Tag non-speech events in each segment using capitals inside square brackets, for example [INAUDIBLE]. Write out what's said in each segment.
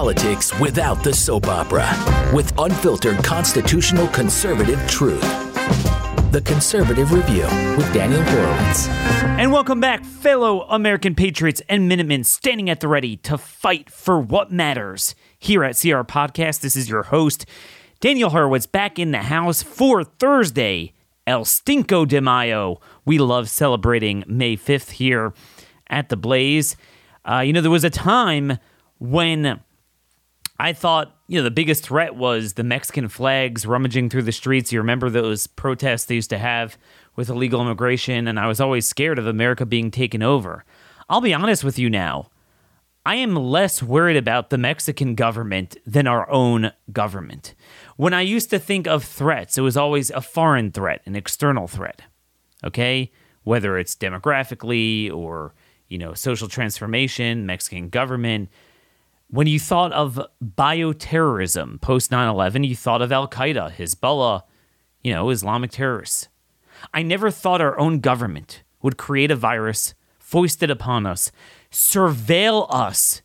politics without the soap opera with unfiltered constitutional conservative truth. The Conservative Review with Daniel Horowitz. And welcome back, fellow American patriots and Minutemen standing at the ready to fight for what matters. Here at CR Podcast, this is your host, Daniel Horowitz, back in the house for Thursday, El Cinco de Mayo. We love celebrating May 5th here at the Blaze. Uh, you know, there was a time when I thought, you know, the biggest threat was the Mexican flags rummaging through the streets. You remember those protests they used to have with illegal immigration, and I was always scared of America being taken over. I'll be honest with you now. I am less worried about the Mexican government than our own government. When I used to think of threats, it was always a foreign threat, an external threat. Okay? Whether it's demographically or, you know, social transformation, Mexican government, when you thought of bioterrorism post 9 11, you thought of Al Qaeda, Hezbollah, you know, Islamic terrorists. I never thought our own government would create a virus, foist it upon us, surveil us,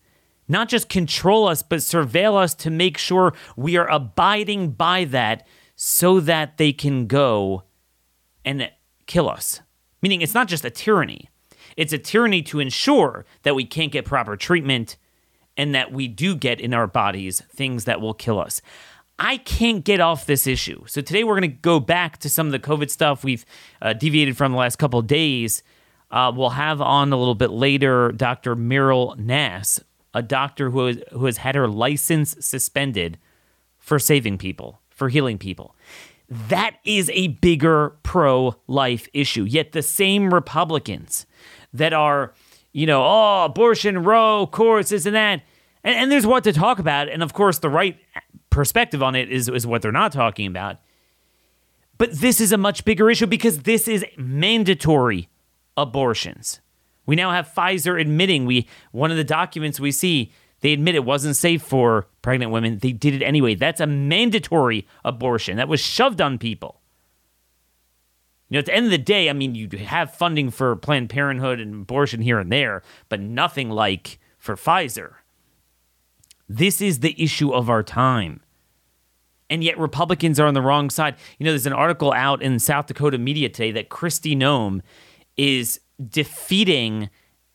not just control us, but surveil us to make sure we are abiding by that so that they can go and kill us. Meaning, it's not just a tyranny, it's a tyranny to ensure that we can't get proper treatment and that we do get in our bodies things that will kill us. I can't get off this issue. So today we're going to go back to some of the COVID stuff we've uh, deviated from the last couple days. Uh, we'll have on a little bit later Dr. Meryl Nass, a doctor who has, who has had her license suspended for saving people, for healing people. That is a bigger pro life issue. Yet the same Republicans that are you know, oh, abortion, Roe, courts, this and that. And, and there's what to talk about. And of course, the right perspective on it is, is what they're not talking about. But this is a much bigger issue because this is mandatory abortions. We now have Pfizer admitting we one of the documents we see they admit it wasn't safe for pregnant women. They did it anyway. That's a mandatory abortion that was shoved on people. You know, at the end of the day, I mean, you have funding for Planned Parenthood and abortion here and there, but nothing like for Pfizer. This is the issue of our time. And yet, Republicans are on the wrong side. You know, there's an article out in South Dakota media today that Kristi Noem is defeating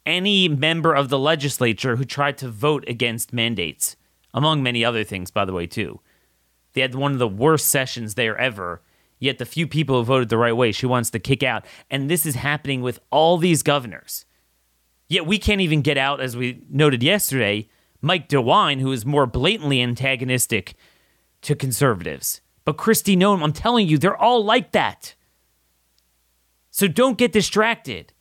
any member of the legislature who tried to vote against mandates, among many other things, by the way, too. They had one of the worst sessions there ever Yet the few people who voted the right way, she wants to kick out. And this is happening with all these governors. Yet we can't even get out, as we noted yesterday, Mike DeWine, who is more blatantly antagonistic to conservatives. But Kristi Noem, I'm telling you, they're all like that. So don't get distracted.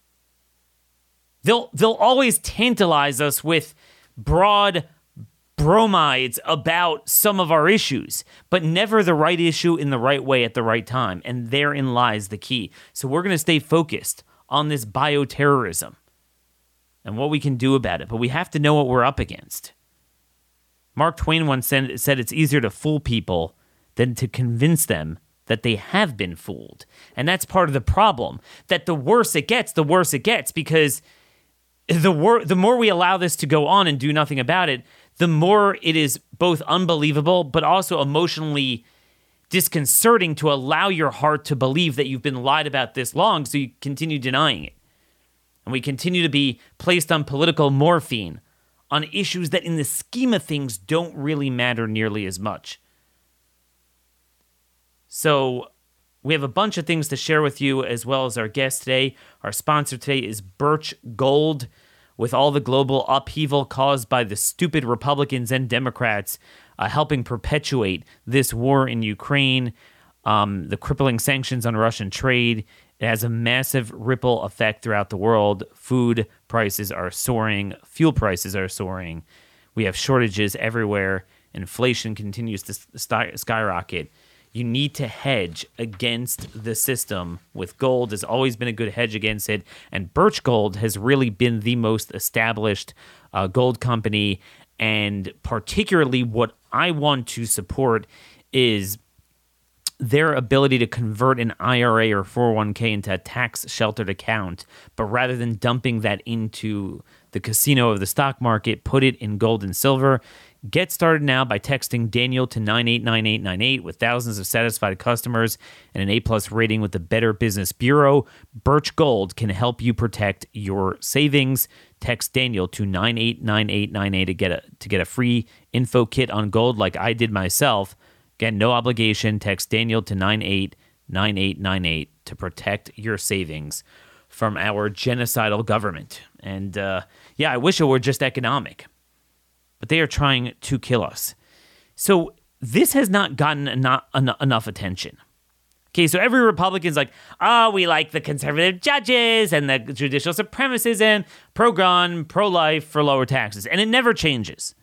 They'll they'll always tantalize us with broad bromides about some of our issues, but never the right issue in the right way at the right time. And therein lies the key. So we're going to stay focused on this bioterrorism and what we can do about it, but we have to know what we're up against. Mark Twain once said, said it's easier to fool people than to convince them that they have been fooled. And that's part of the problem that the worse it gets, the worse it gets because the wor- the more we allow this to go on and do nothing about it, the more it is both unbelievable but also emotionally disconcerting to allow your heart to believe that you've been lied about this long, so you continue denying it. And we continue to be placed on political morphine on issues that, in the scheme of things, don't really matter nearly as much. So, we have a bunch of things to share with you as well as our guest today. Our sponsor today is Birch Gold with all the global upheaval caused by the stupid Republicans and Democrats uh, helping perpetuate this war in Ukraine, um, the crippling sanctions on Russian trade. It has a massive ripple effect throughout the world. Food prices are soaring, fuel prices are soaring. We have shortages everywhere. Inflation continues to skyrocket you need to hedge against the system with gold. Has always been a good hedge against it and birch gold has really been the most established uh, gold company. And particularly what i want to support is their ability to convert an IRA or 401k into a tax sheltered account, but rather than dumping that into the casino of the stock market, put it in gold and silver Get started now by texting Daniel to 989898 with thousands of satisfied customers and an A plus rating with the Better Business Bureau. Birch Gold can help you protect your savings. Text Daniel to 989898 to get a to get a free info kit on gold like I did myself. Again, no obligation. Text Daniel to 989898 to protect your savings from our genocidal government. And uh, yeah, I wish it were just economic but they are trying to kill us. So this has not gotten enough, enough attention. Okay, so every Republican's like, oh, we like the conservative judges and the judicial supremacism, pro gun, pro life for lower taxes. And it never changes.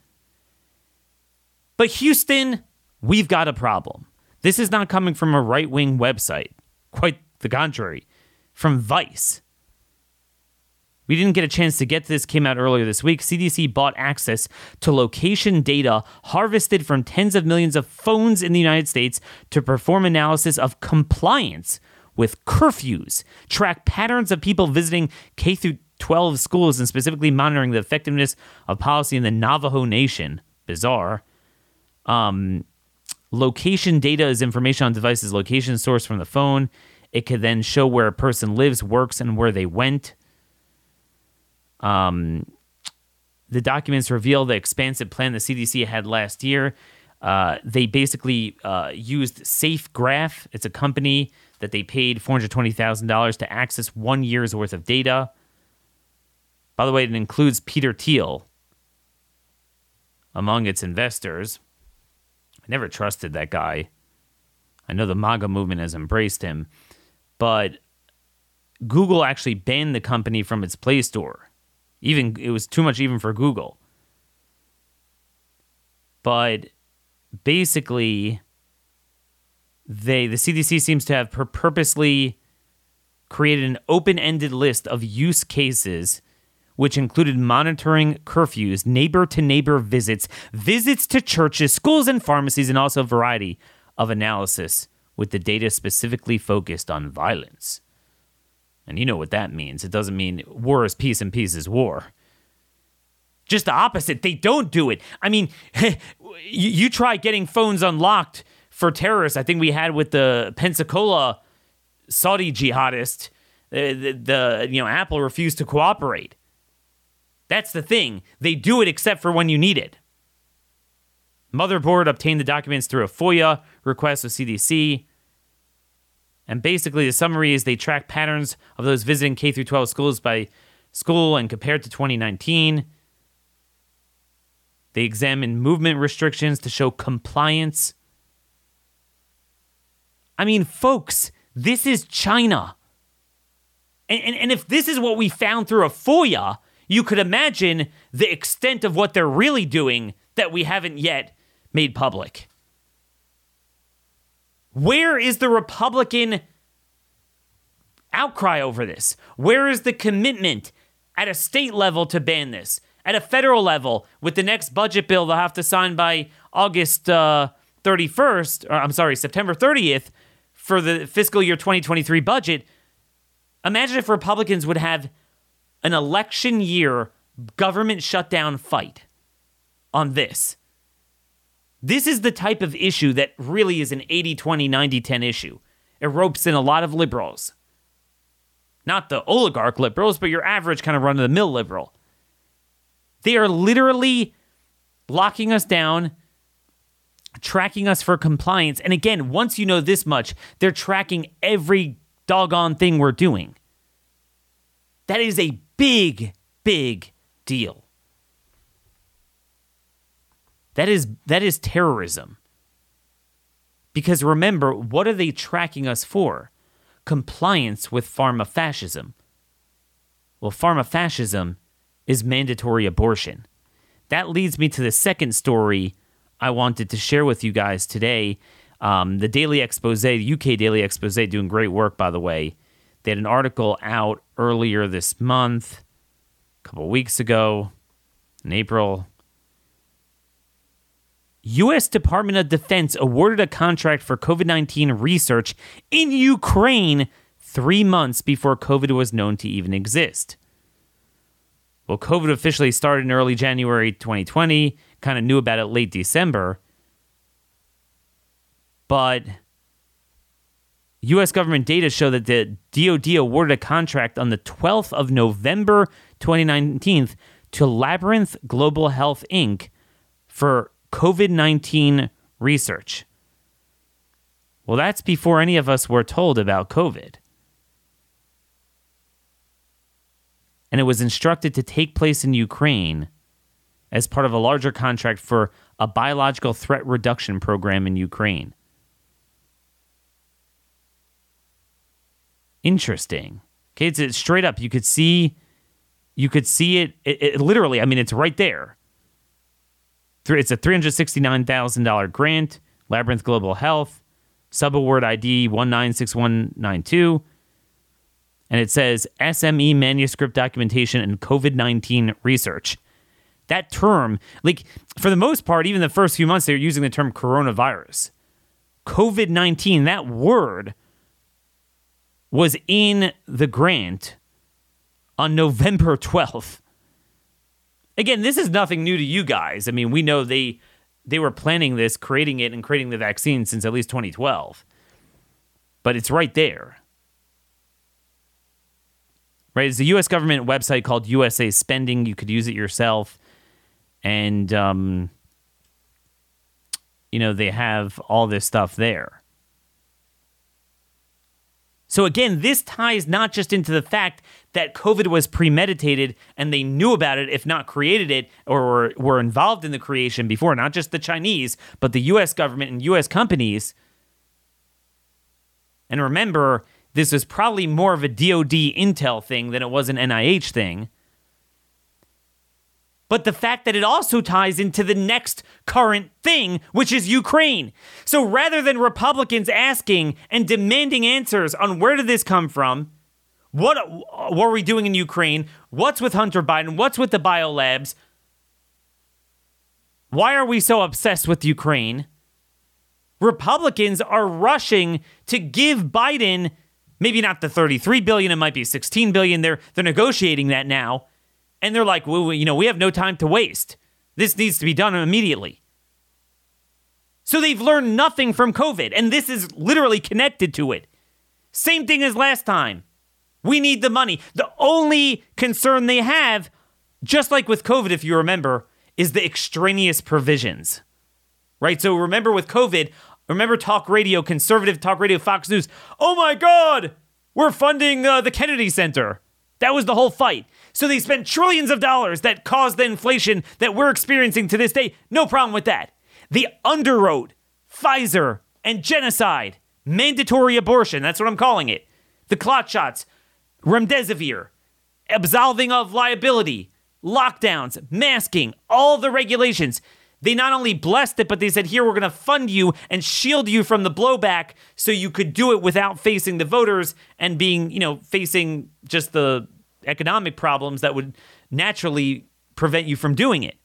But Houston, we've got a problem. This is not coming from a right wing website, quite the contrary, from Vice. We didn't get a chance to get to this, came out earlier this week. CDC bought access to location data harvested from tens of millions of phones in the United States to perform analysis of compliance with curfews, track patterns of people visiting K through 12 schools, and specifically monitoring the effectiveness of policy in the Navajo Nation. Bizarre. Um, location data is information on devices' location source from the phone. It could then show where a person lives, works, and where they went. Um, the documents reveal the expansive plan the CDC had last year. Uh, they basically uh, used SafeGraph. It's a company that they paid $420,000 to access one year's worth of data. By the way, it includes Peter Thiel among its investors. I never trusted that guy. I know the MAGA movement has embraced him, but Google actually banned the company from its Play Store. Even it was too much even for Google. But basically they the CDC seems to have purposely created an open-ended list of use cases which included monitoring curfews, neighbor to neighbor visits, visits to churches, schools and pharmacies and also a variety of analysis with the data specifically focused on violence. And you know what that means. It doesn't mean war is peace and peace is war. Just the opposite. They don't do it. I mean, [LAUGHS] you, try getting phones unlocked for terrorists. I think we had with the Pensacola Saudi jihadist. The, the, the you know Apple refused to cooperate. That's the thing. They do it except for when you need it. Motherboard obtained the documents through a FOIA request with CDC. And basically, the summary is they track patterns of those visiting K through 12 schools by school and compared to 2019. They examine movement restrictions to show compliance. I mean, folks, this is China. And, and, and, if this is what we found through a FOIA, you could imagine the extent of what they're really doing that we haven't yet made public. Where is the Republican outcry over this? Where is the commitment at a state level to ban this? At a federal level, with the next budget bill they'll have to sign by August uh, 31st, or I'm sorry, September 30th for the fiscal year 2023 budget. Imagine if Republicans would have an election year government shutdown fight on this. This is the type of issue that really is an 80 20 90 10 issue. It ropes in a lot of liberals. Not the oligarch liberals, but your average kind of run of the mill liberal. They are literally locking us down, tracking us for compliance. And again, once you know this much, they're tracking every doggone thing we're doing. That is a big, big deal. That is that is terrorism. Because remember, what are they tracking us for? Compliance with pharma fascism. Well, pharma fascism is mandatory abortion. That leads me to the second story I wanted to share with you guys today. Um, the Daily Expose, the UK Daily Expose, doing great work, by the way. They had an article out earlier this month, a couple weeks ago, in April, U.S. Department of Defense awarded a contract for COVID 19 research in Ukraine three months before COVID was known to even exist. Well, COVID officially started in early January 2020, kind of knew about it late December. But U.S. government data show that the DoD awarded a contract on the 12th of November 2019 to Labyrinth Global Health Inc. for COVID 19 research. Well, that's before any of us were told about COVID. And it was instructed to take place in Ukraine as part of a larger contract for a biological threat reduction program in Ukraine. Interesting. Okay, it's, it's straight up. You could see, you could see it, it, it literally. I mean, it's right there. It's a three hundred sixty-nine thousand dollar grant. Labyrinth Global Health, subaward ID one nine six one nine two, and it says SME manuscript documentation and COVID nineteen research. That term, like for the most part, even the first few months, they're using the term coronavirus. COVID 19, that word was in the grant on November 12th. Again, this is nothing new to you guys. I mean, we know they they were planning this, creating it and creating the vaccine since at least 2012. But it's right there. Right? It's a US government website called USA Spending. You could use it yourself. And um you know, they have all this stuff there. So again, this ties not just into the fact that COVID was premeditated and they knew about it, if not created it, or were involved in the creation before, not just the Chinese, but the US government and US companies. And remember, this was probably more of a DoD intel thing than it was an NIH thing but the fact that it also ties into the next current thing, which is Ukraine. So rather than Republicans asking and demanding answers on where did this come from, what, what are we doing in Ukraine, what's with Hunter Biden, what's with the biolabs, why are we so obsessed with Ukraine? Republicans are rushing to give Biden maybe not the 33 billion, it might be 16 billion. They're they're negotiating that now and they're like, well, you know, we have no time to waste. This needs to be done immediately. So they've learned nothing from COVID, and this is literally connected to it. Same thing as last time. We need the money. The only concern they have, just like with COVID, if you remember, is the extraneous provisions. Right? So remember with COVID, remember talk radio, conservative talk radio, Fox News. Oh my God, we're funding uh, the Kennedy Center. That was the whole fight. So they spent trillions of dollars that caused the inflation that we're experiencing to this day. No problem with that. They underwrote Pfizer and genocide, mandatory abortion. That's what I'm calling it. The clot shots, remdesivir, absolving of liability, lockdowns, masking, all the regulations. They not only blessed it, but they said, here, we're going to fund you and shield you from the blowback so you could do it without facing the voters and being, you know, facing just the economic problems that would naturally prevent you from doing it.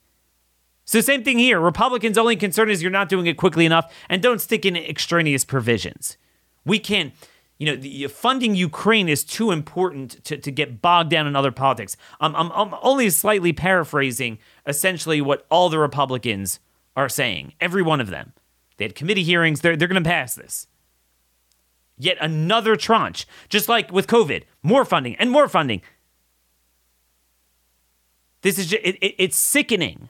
So, same thing here. Republicans' only concern is you're not doing it quickly enough and don't stick in extraneous provisions. We can't, you know, the, funding Ukraine is too important to, to get bogged down in other politics. I'm, I'm, I'm only slightly paraphrasing essentially what all the Republicans are saying, every one of them. They had committee hearings, they're, they're going to pass this. Yet another tranche, just like with COVID, more funding and more funding. This is just, it, it, it's sickening.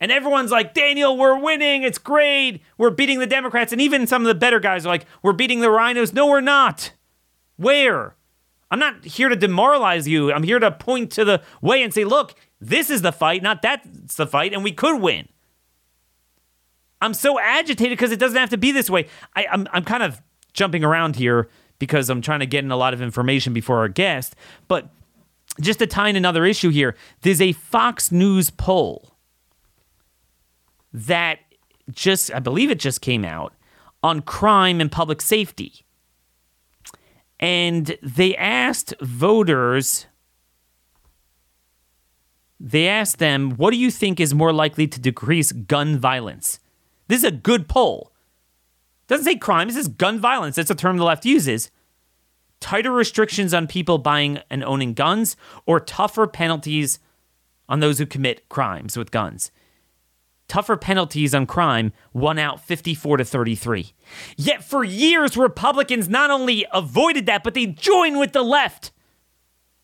And everyone's like, Daniel, we're winning. It's great. We're beating the Democrats. And even some of the better guys are like, we're beating the RINOs. No, we're not. Where? I'm not here to demoralize you. I'm here to point to the way and say, look, this is the fight, not that's the fight, and we could win. I'm so agitated because it doesn't have to be this way. I, I'm, I'm kind of jumping around here because I'm trying to get in a lot of information before our guest. But just to tie in another issue here, there's a Fox News poll that just, I believe it just came out on crime and public safety. And they asked voters, they asked them, what do you think is more likely to decrease gun violence? This is a good poll. Doesn't say crime, it says gun violence. That's a term the left uses tighter restrictions on people buying and owning guns, or tougher penalties on those who commit crimes with guns. Tougher penalties on crime won out 54 to 33. Yet for years, Republicans not only avoided that, but they joined with the left,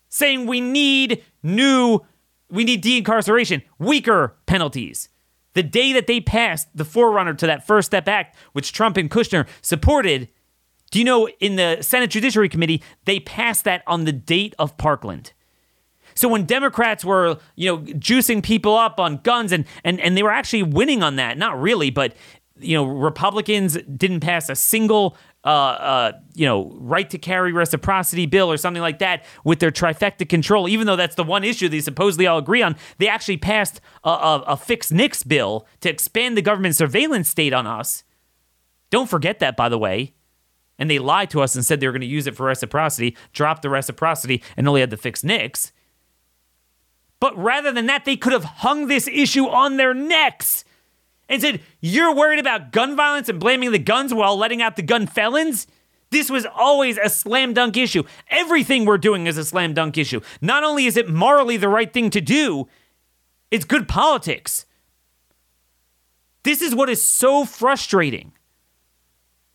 saying we need new, we need de incarceration, weaker penalties. The day that they passed the forerunner to that First Step Act, which Trump and Kushner supported, do you know in the Senate Judiciary Committee, they passed that on the date of Parkland. So when Democrats were, you know, juicing people up on guns and and and they were actually winning on that, not really, but you know, Republicans didn't pass a single uh, uh, you know, right to carry reciprocity bill or something like that with their trifecta control, even though that's the one issue they supposedly all agree on, they actually passed a, a, a fixed NICS bill to expand the government surveillance state on us. Don't forget that, by the way. And they lied to us and said they were going to use it for reciprocity, dropped the reciprocity, and only had to fix NICS. But rather than that, they could have hung this issue on their necks and said, You're worried about gun violence and blaming the guns while letting out the gun felons? This was always a slam dunk issue. Everything we're doing is a slam dunk issue. Not only is it morally the right thing to do, it's good politics. This is what is so frustrating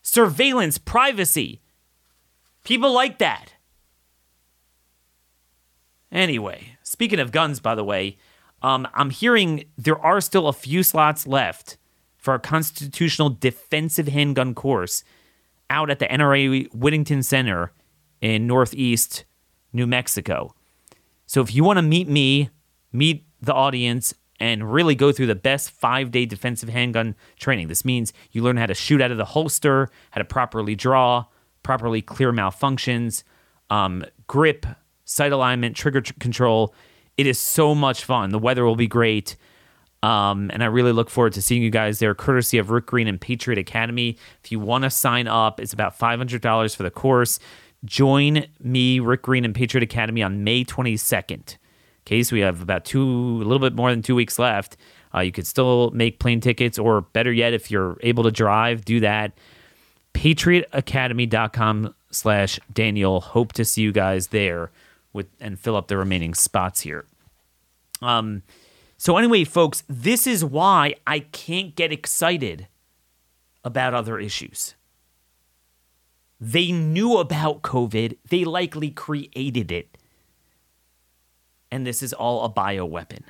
surveillance, privacy. People like that. Anyway, speaking of guns, by the way, um, I'm hearing there are still a few slots left for a constitutional defensive handgun course out at the NRA Whittington Center in Northeast New Mexico. So if you want to meet me, meet the audience, and really go through the best five day defensive handgun training, this means you learn how to shoot out of the holster, how to properly draw, properly clear malfunctions, um, grip, sight alignment, trigger tr- control it is so much fun. The weather will be great. Um, and I really look forward to seeing you guys there, courtesy of Rick Green and Patriot Academy. If you want to sign up, it's about $500 for the course. Join me, Rick Green, and Patriot Academy on May 22nd. So we have about two, a little bit more than two weeks left. Uh, you could still make plane tickets, or better yet, if you're able to drive, do that. PatriotAcademy.com slash Daniel. Hope to see you guys there with and fill up the remaining spots here. Um, so anyway, folks, this is why I can't get excited about other issues. They knew about COVID. They likely created it. And this is all a bioweapon.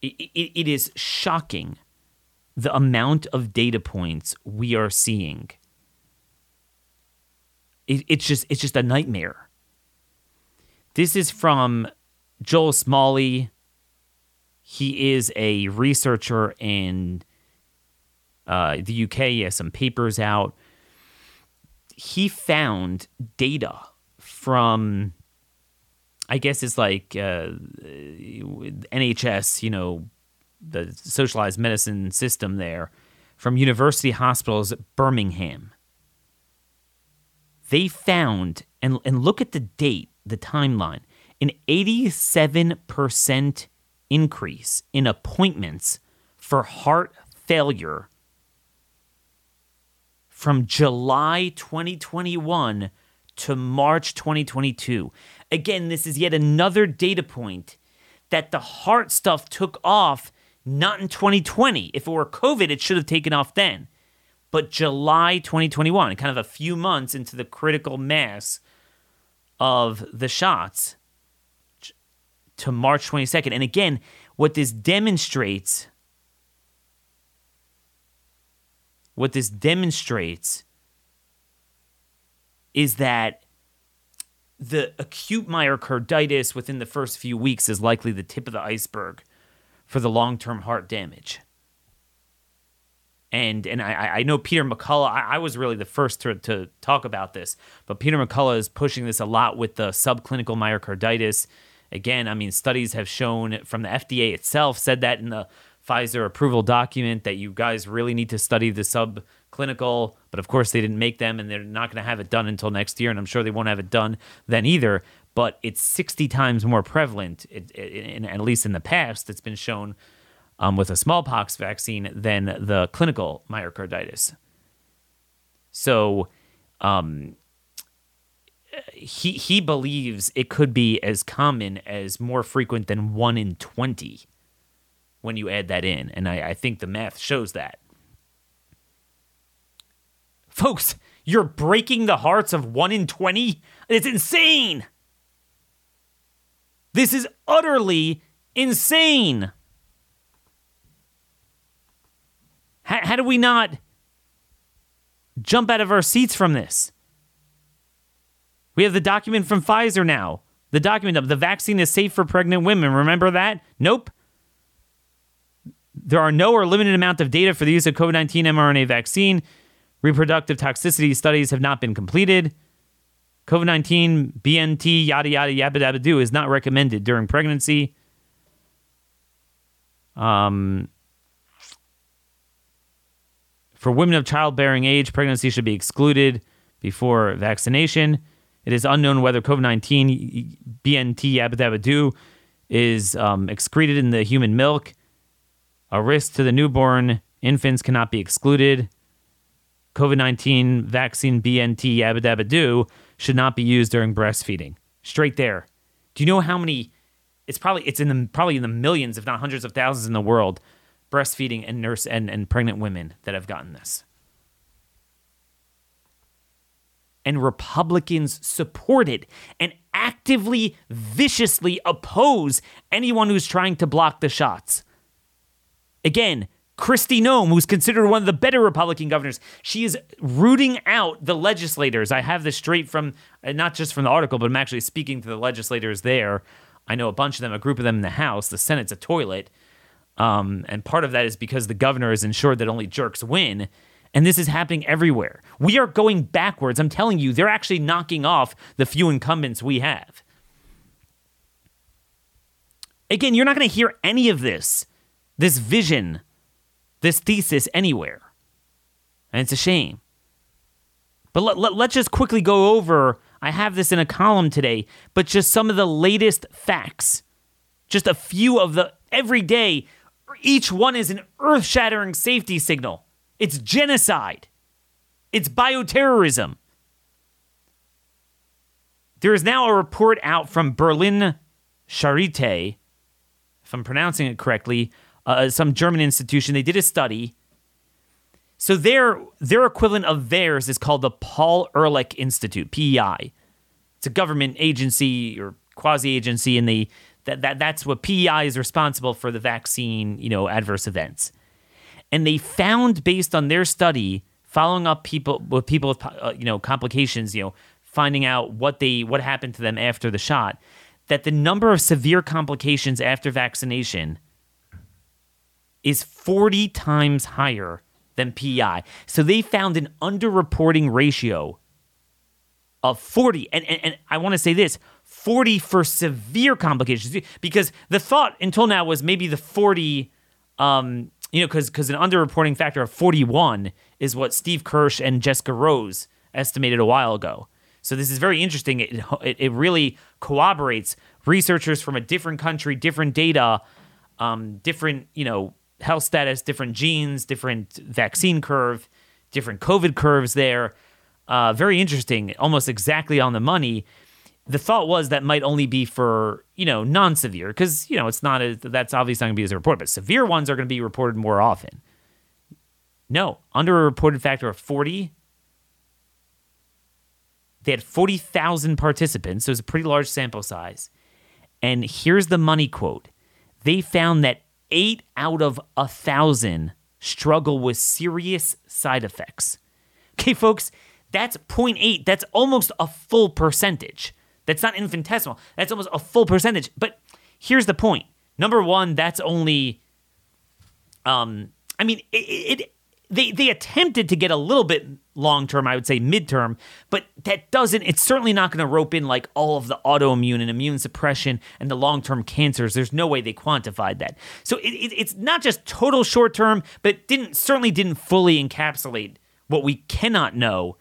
It, it, it is shocking the amount of data points we are seeing. It, it's just it's just a nightmare. This is from Joel Smalley. He is a researcher in uh, the UK. He has some papers out. He found data from, I guess it's like uh, NHS, you know, the socialized medicine system there, from University Hospitals Birmingham. They found, and, and look at the date the timeline, an 87% increase in appointments for heart failure from July 2021 to March 2022. Again, this is yet another data point that the heart stuff took off not in 2020. If it were COVID, it should have taken off then. But July 2021, kind of a few months into the critical mass of the shots to March 22nd. And again, what this demonstrates what this demonstrates is that the acute myocarditis within the first few weeks is likely the tip of the iceberg for the long-term heart damage and and I, I know Peter McCullough. I, I, was really the first to, to talk about this, but Peter McCullough is pushing this a lot with the subclinical myocarditis. Again, I mean, studies have shown from the FDA itself said that in the Pfizer approval document that you guys really need to study the subclinical, but of course they didn't make them, and they're not going to have it done until next year, and I'm sure they won't have it done then either. But it's 60 times more prevalent, it, it, in, at least in the past. It's been shown um, with a smallpox vaccine than the clinical myocarditis. So, um, he he believes it could be as common as more frequent than one in twenty when you add that in, and I, I think the math shows that. Folks, you're breaking the hearts of one in twenty. It's insane. This is utterly insane. How, how do we not jump out of our seats from this? We have the document from Pfizer now. The document of the vaccine is safe for pregnant women. Remember that? Nope. There are no or limited amount of data for the use of COVID 19 mRNA vaccine. Reproductive toxicity studies have not been completed. COVID 19, BNT, yada, yada, yabba, dabba, do is not recommended during pregnancy. Um, for women of childbearing age, pregnancy should be excluded before vaccination. It is unknown whether COVID 19 BNT yabba dabba do is um, excreted in the human milk. A risk to the newborn infants cannot be excluded. COVID 19 vaccine BNT yabba dabba do should not be used during breastfeeding. Straight there. Do you know how many? It's probably it's in the probably in the millions, if not hundreds of thousands in the world, breastfeeding and nurse and, and pregnant women that have gotten this. And Republicans support it and actively, viciously oppose anyone who's trying to block the shots. Again, Kristi Noem, who's considered one of the better Republican governors, she is rooting out the legislators. I have this straight from, uh, not just from the article, but I'm actually speaking to the legislators there. I know a bunch of them, a group of them in the House. The Senate's a toilet. Um, and part of that is because the governor has ensured that only jerks win. And this is happening everywhere. We are going backwards. I'm telling you, they're actually knocking off the few incumbents we have. Again, you're not going to hear any of this, this vision, this thesis anywhere. And it's a shame. But let, let, let's just quickly go over. I have this in a column today, but just some of the latest facts. Just a few of the every day. Each one is an earth shattering safety signal. It's genocide. It's bioterrorism. There is now a report out from Berlin Charité, if I'm pronouncing it correctly, uh, some German institution. They did a study. So their their equivalent of theirs is called the Paul Ehrlich Institute, PEI. It's a government agency or quasi agency, and they that, that that's what PEI is responsible for the vaccine, you know, adverse events and they found based on their study following up people with people with uh, you know complications you know finding out what they what happened to them after the shot that the number of severe complications after vaccination is 40 times higher than PEI. So they found an underreporting ratio of 40. And, and, and I want to say this 40 for severe complications because the thought until now was maybe the 40 um, you know, because because an underreporting factor of 41 is what Steve Kirsch and Jessica Rose estimated a while ago. So this is very interesting. It, it, it really corroborates researchers from a different country, different data, um, different you know health status, different genes, different vaccine curve, different COVID curves. There, uh, very interesting. Almost exactly on the money the thought was that might only be for you know non-severe because you know it's not a, that's obviously not going to be as a report but severe ones are going to be reported more often no under a reported factor of 40 they had 40,000 participants so it's a pretty large sample size and here's the money quote they found that 8 out of a 1000 struggle with serious side effects [LAUGHS] okay folks that's 0.8 that's almost a full percentage that's not infinitesimal. That's almost a full percentage. But here's the point. Number one, that's only. Um, I mean, it, it they they attempted to get a little bit long term, I would say midterm, but that doesn't. It's certainly not going to rope in like all of the autoimmune and immune suppression and the long term cancers. There's no way they quantified that. So it, it, it's not just total short term, but didn't certainly didn't fully encapsulate what we cannot know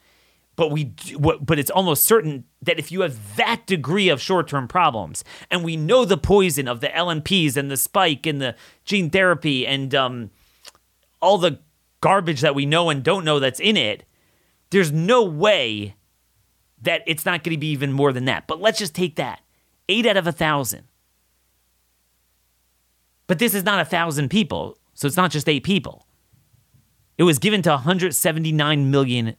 but we but it's almost certain that if you have that degree of short-term problems and we know the poison of the LNPs and the spike and the gene therapy and um, all the garbage that we know and don't know that's in it there's no way that it's not going to be even more than that. But let's just take that eight out of a thousand. But this is not a thousand people, so it's not just eight people. It was given to 179 million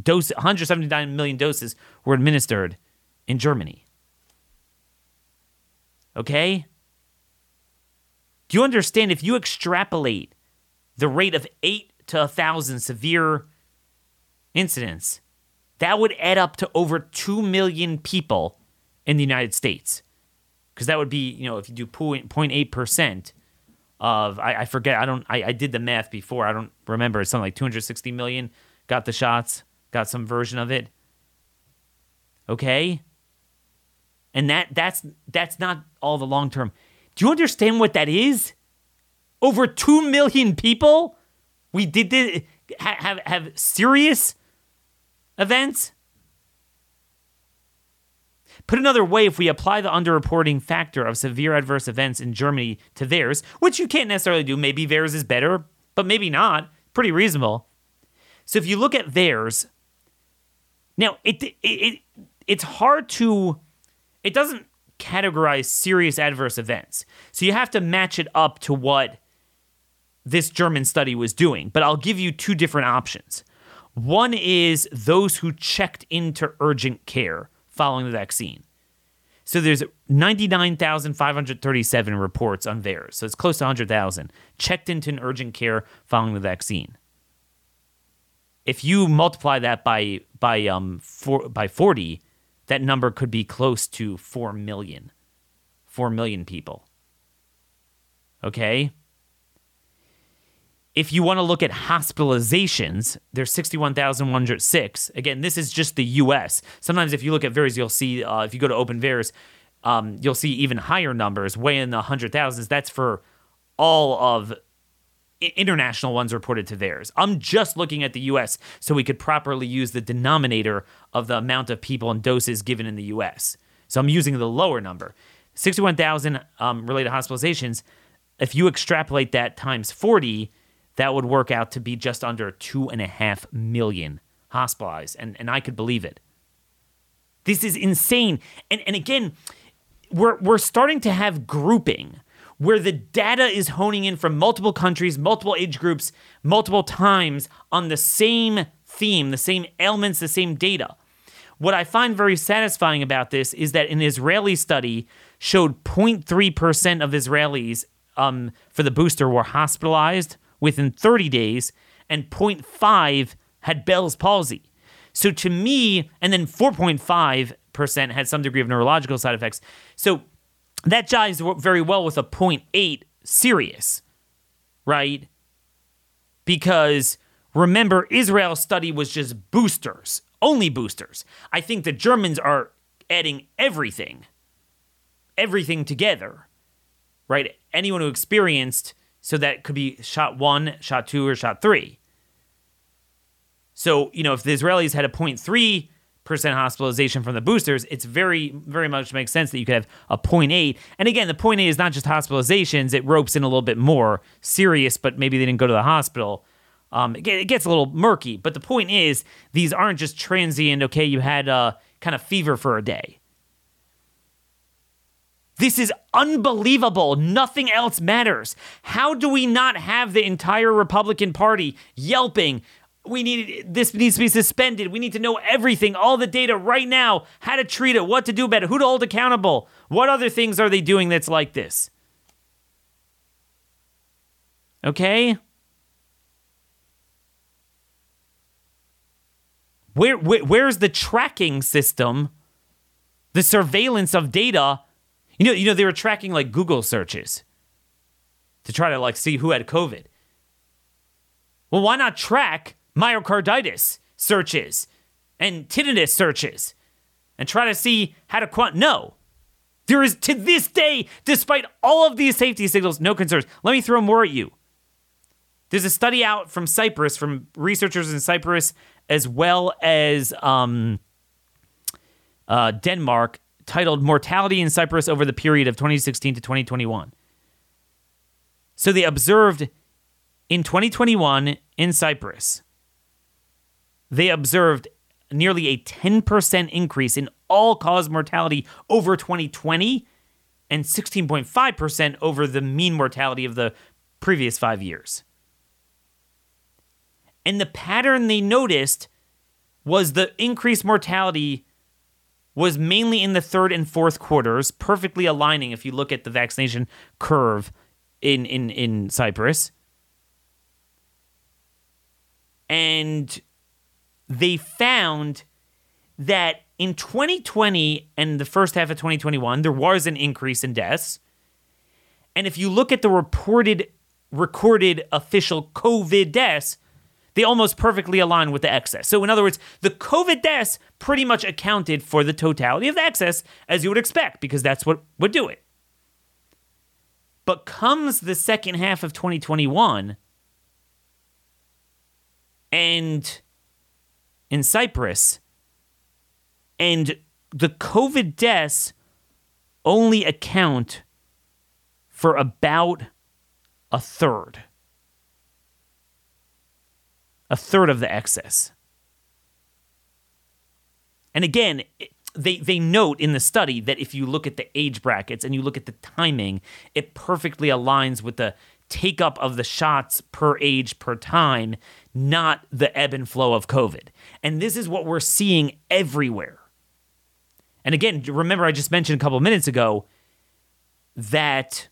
doses. 179 million doses were administered in Germany. Okay? Do you understand if you extrapolate the rate of 8 to 1,000 severe incidents, that would add up to over 2 million people in the United States. Because that would be, you know, if you do 0.8% of, I, I forget, I don't, I, I did the math before, I don't remember, it's something like 260 million got the shots, got some version of it. Okay? And that that's that's not all the long term. Do you understand what that is? Over 2 million people we did this, have have serious events. Put another way, if we apply the underreporting factor of severe adverse events in Germany to VAERS, which you can't necessarily do, maybe VAERS is better, but maybe not. Pretty reasonable. So if you look at VAERS, now it it, it it's hard to it doesn't categorize serious adverse events. So you have to match it up to what this German study was doing. But I'll give you two different options. One is those who checked into urgent care following the vaccine. So there's 99,537 reports on VAERS. So it's close to 100,000 checked into an urgent care following the vaccine. If you multiply that by by um for, by 40, that number could be close to 4 million. 4 million people. Okay? If you want to look at hospitalizations, there's 61,106. Again, this is just the US. Sometimes if you look at VAERS, you'll see, uh, if you go to Open VAERS, um, you'll see even higher numbers, way in the 100,000s. That's for all of international ones reported to VAERS. I'm just looking at the US so we could properly use the denominator of the amount of people and doses given in the US. So I'm using the lower number. 61,000 um, related hospitalizations. If you extrapolate that times 40, that would work out to be just under two and a half million hospitalized. And, and I could believe it. This is insane. And, and again, we're, we're starting to have grouping where the data is honing in from multiple countries, multiple age groups, multiple times on the same theme, the same ailments, the same data. What I find very satisfying about this is that an Israeli study showed 0.3% of Israelis um, for the booster were hospitalized within 30 days, and 0.5 had Bell's palsy. So to me, and then 4.5% had some degree of neurological side effects. So that jives very well with a 0.8 serious, right? Because remember, Israel's study was just boosters, only boosters. I think the Germans are adding everything, everything together, right? Anyone who experienced, so that could be shot one, shot two, or shot three. So, you know, if the Israelis had a 0.3 percent hospitalization from the boosters, it's very, very much makes sense that you could have a 0.8. And again, the 0.8 is not just hospitalizations; it ropes in a little bit more serious, but maybe they didn't go to the hospital. Um, it, gets a little murky. But the point is, these aren't just transient. Okay, you had a kind of fever for a day. This is unbelievable. Nothing else matters. How do we not have the entire Republican Party yelping, we need this needs to be suspended. We need to know everything, all the data right now, how to treat it, what to do about it, who to hold accountable. What other things are they doing that's like this? Okay? Where, where where's the tracking system? The surveillance of data? You know, you know they were tracking like Google searches to try to like see who had COVID. Well, why not track myocarditis searches and tinnitus searches and try to see how to quant. No. There is, to this day, despite all of these safety signals, no concerns. Let me throw more at you. There's a study out from Cyprus, from researchers in Cyprus, as well as um, uh, Denmark, titled Mortality in Cyprus over the period of 2016 to 2021. So they observed in 2021 in Cyprus they observed nearly a 10% increase in all cause mortality over 2020 and 16.5% over the mean mortality of the previous five years. And the pattern they noticed was the increased mortality was mainly in the third and fourth quarters, perfectly aligning if you look at the vaccination curve in in in Cyprus. And they found that in 2020 and the first half of 2021 there was an increase in deaths. And if you look at the reported recorded official COVID deaths, they almost perfectly align with the excess. So, in other words, the COVID deaths pretty much accounted for the totality of the excess, as you would expect, because that's what would do it. But comes the second half of 2021, and in Cyprus, and the COVID deaths only account for about a third a third of the excess. And again, they, they note in the study that if you look at the age brackets and you look at the timing, it perfectly aligns with the take up of the shots per age per time, not the ebb and flow of COVID. And this is what we're seeing everywhere. And again, remember, I just mentioned a couple minutes ago that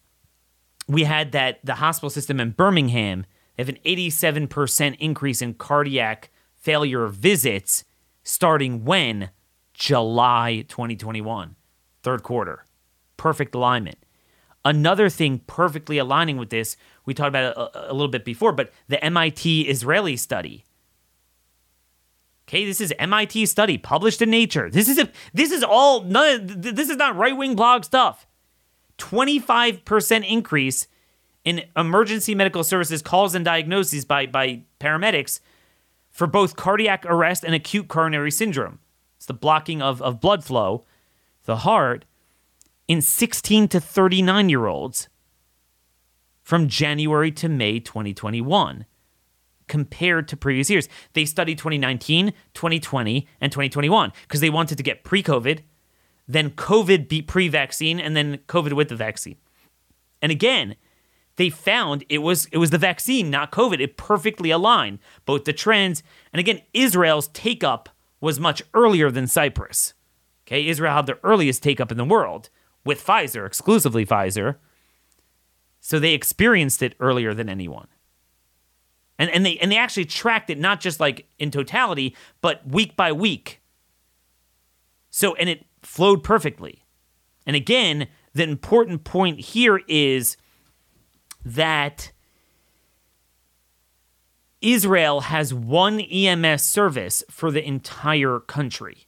we had that the hospital system in Birmingham have an 87% increase in cardiac failure visits starting when? July 2021, third quarter. Perfect alignment. Another thing perfectly aligning with this, we talked about a, a little bit before, but the MIT Israeli study. Okay, this is MIT study published in Nature. This is a this is all none this is not right-wing blog stuff. 25% increase in emergency medical services calls and diagnoses by, by paramedics for both cardiac arrest and acute coronary syndrome. It's the blocking of, of blood flow, the heart, in 16 to 39 year olds from January to May 2021 compared to previous years. They studied 2019, 2020, and 2021 because they wanted to get pre COVID, then COVID beat pre vaccine, and then COVID with the vaccine. And again, they found it was it was the vaccine, not COVID. It perfectly aligned both the trends and again Israel's take up was much earlier than Cyprus. Okay, Israel had the earliest take up in the world with Pfizer, exclusively Pfizer. So they experienced it earlier than anyone. And and they and they actually tracked it not just like in totality, but week by week. So and it flowed perfectly. And again, the important point here is that Israel has one EMS service for the entire country.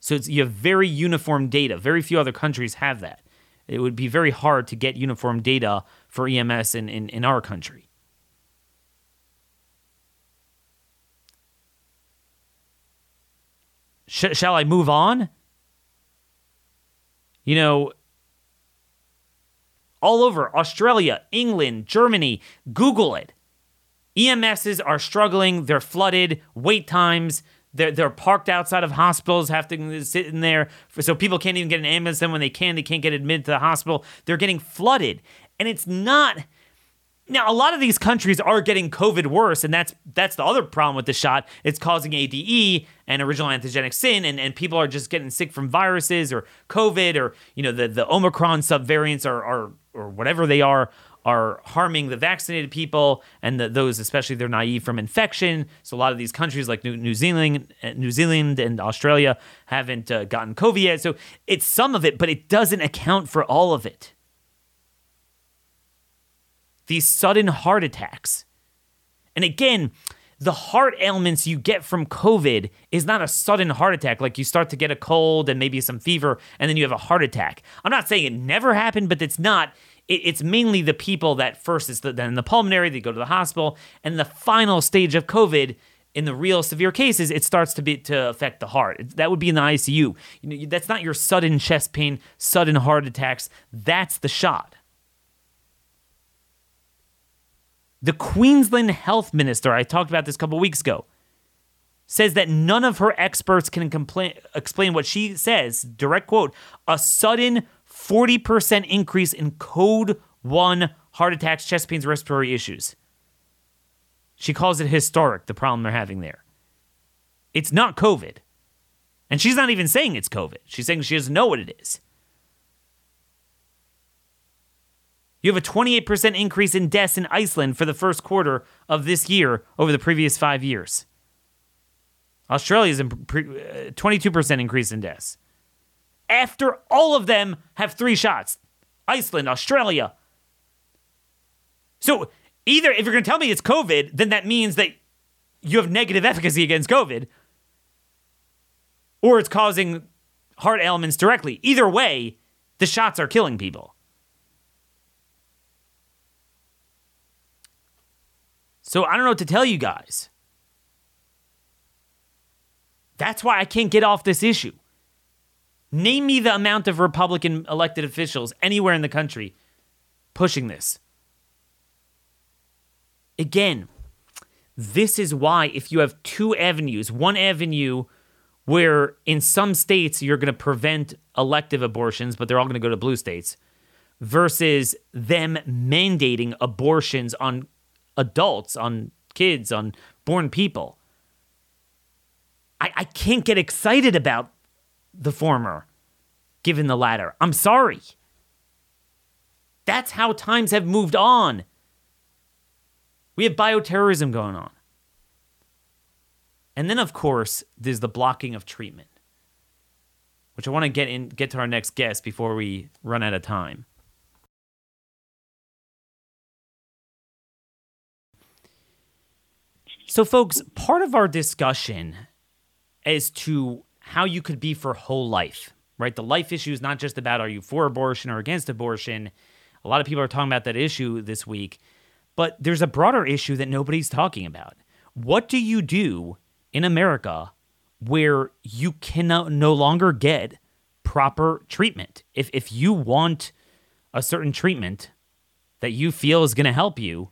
So you have very uniform data. Very few other countries have that. It would be very hard to get uniform data for EMS in, in, in our country. Sh- shall I move on? You know, all over Australia, England, Germany. Google it. EMSs are struggling. They're flooded. Wait times. They're, they're parked outside of hospitals, have to sit in there. For, so people can't even get an ambulance. Then when they can, they can't get admitted to the hospital. They're getting flooded. And it's not. Now, a lot of these countries are getting COVID worse, and that's that's the other problem with the shot. It's causing ADE and original antigenic sin, and, and people are just getting sick from viruses or COVID or you know the, the Omicron subvariants are, are or whatever they are are harming the vaccinated people and the, those especially they're naive from infection so a lot of these countries like new, new zealand new zealand and australia haven't uh, gotten covid yet so it's some of it but it doesn't account for all of it these sudden heart attacks and again the heart ailments you get from COVID is not a sudden heart attack. Like you start to get a cold and maybe some fever, and then you have a heart attack. I'm not saying it never happened, but it's not. It's mainly the people that first is the, then the pulmonary, they go to the hospital, and the final stage of COVID. In the real severe cases, it starts to be to affect the heart. that would be in the ICU. You know, that's not your sudden chest pain, sudden heart attacks. That's the shot. The Queensland health minister, I talked about this a couple weeks ago, says that none of her experts can compla- explain what she says. Direct quote: a sudden 40% increase in code 1 heart attacks, chest pains, respiratory issues. She calls it historic, the problem they're having there. It's not COVID. And she's not even saying it's COVID. She's saying she doesn't know what it is. You have a 28% increase in deaths in Iceland for the first quarter of this year over the previous five years. Australia's a 22% uh, increase in deaths. After all of them have three shots Iceland, Australia. So either if you're going to tell me it's COVID, then that means that you have negative efficacy against COVID, or it's causing heart ailments directly. Either way, the shots are killing people. So I don't know what to tell you guys. That's why I can't get off this issue. Name me the amount of Republican elected officials anywhere in the country pushing this. Again, this is why if you have two avenues, one avenue where in some states you're going to prevent elective abortions, but they're all going to go to blue states, versus them mandating abortions on adults, on kids, on born people. I, I can't get excited about the former given the latter. I'm sorry. That's how times have moved on. We have bioterrorism going on. And then, of course, there's the blocking of treatment, which I want to get in get to our next guest before we run out of time. So, folks, part of our discussion as to how you could be for whole life, right? The life issue is not just about are you for abortion or against abortion. A lot of people are talking about that issue this week, but there's a broader issue that nobody's talking about. What do you do in America where you can no longer get proper treatment? If if you want a certain treatment that you feel is going to help you,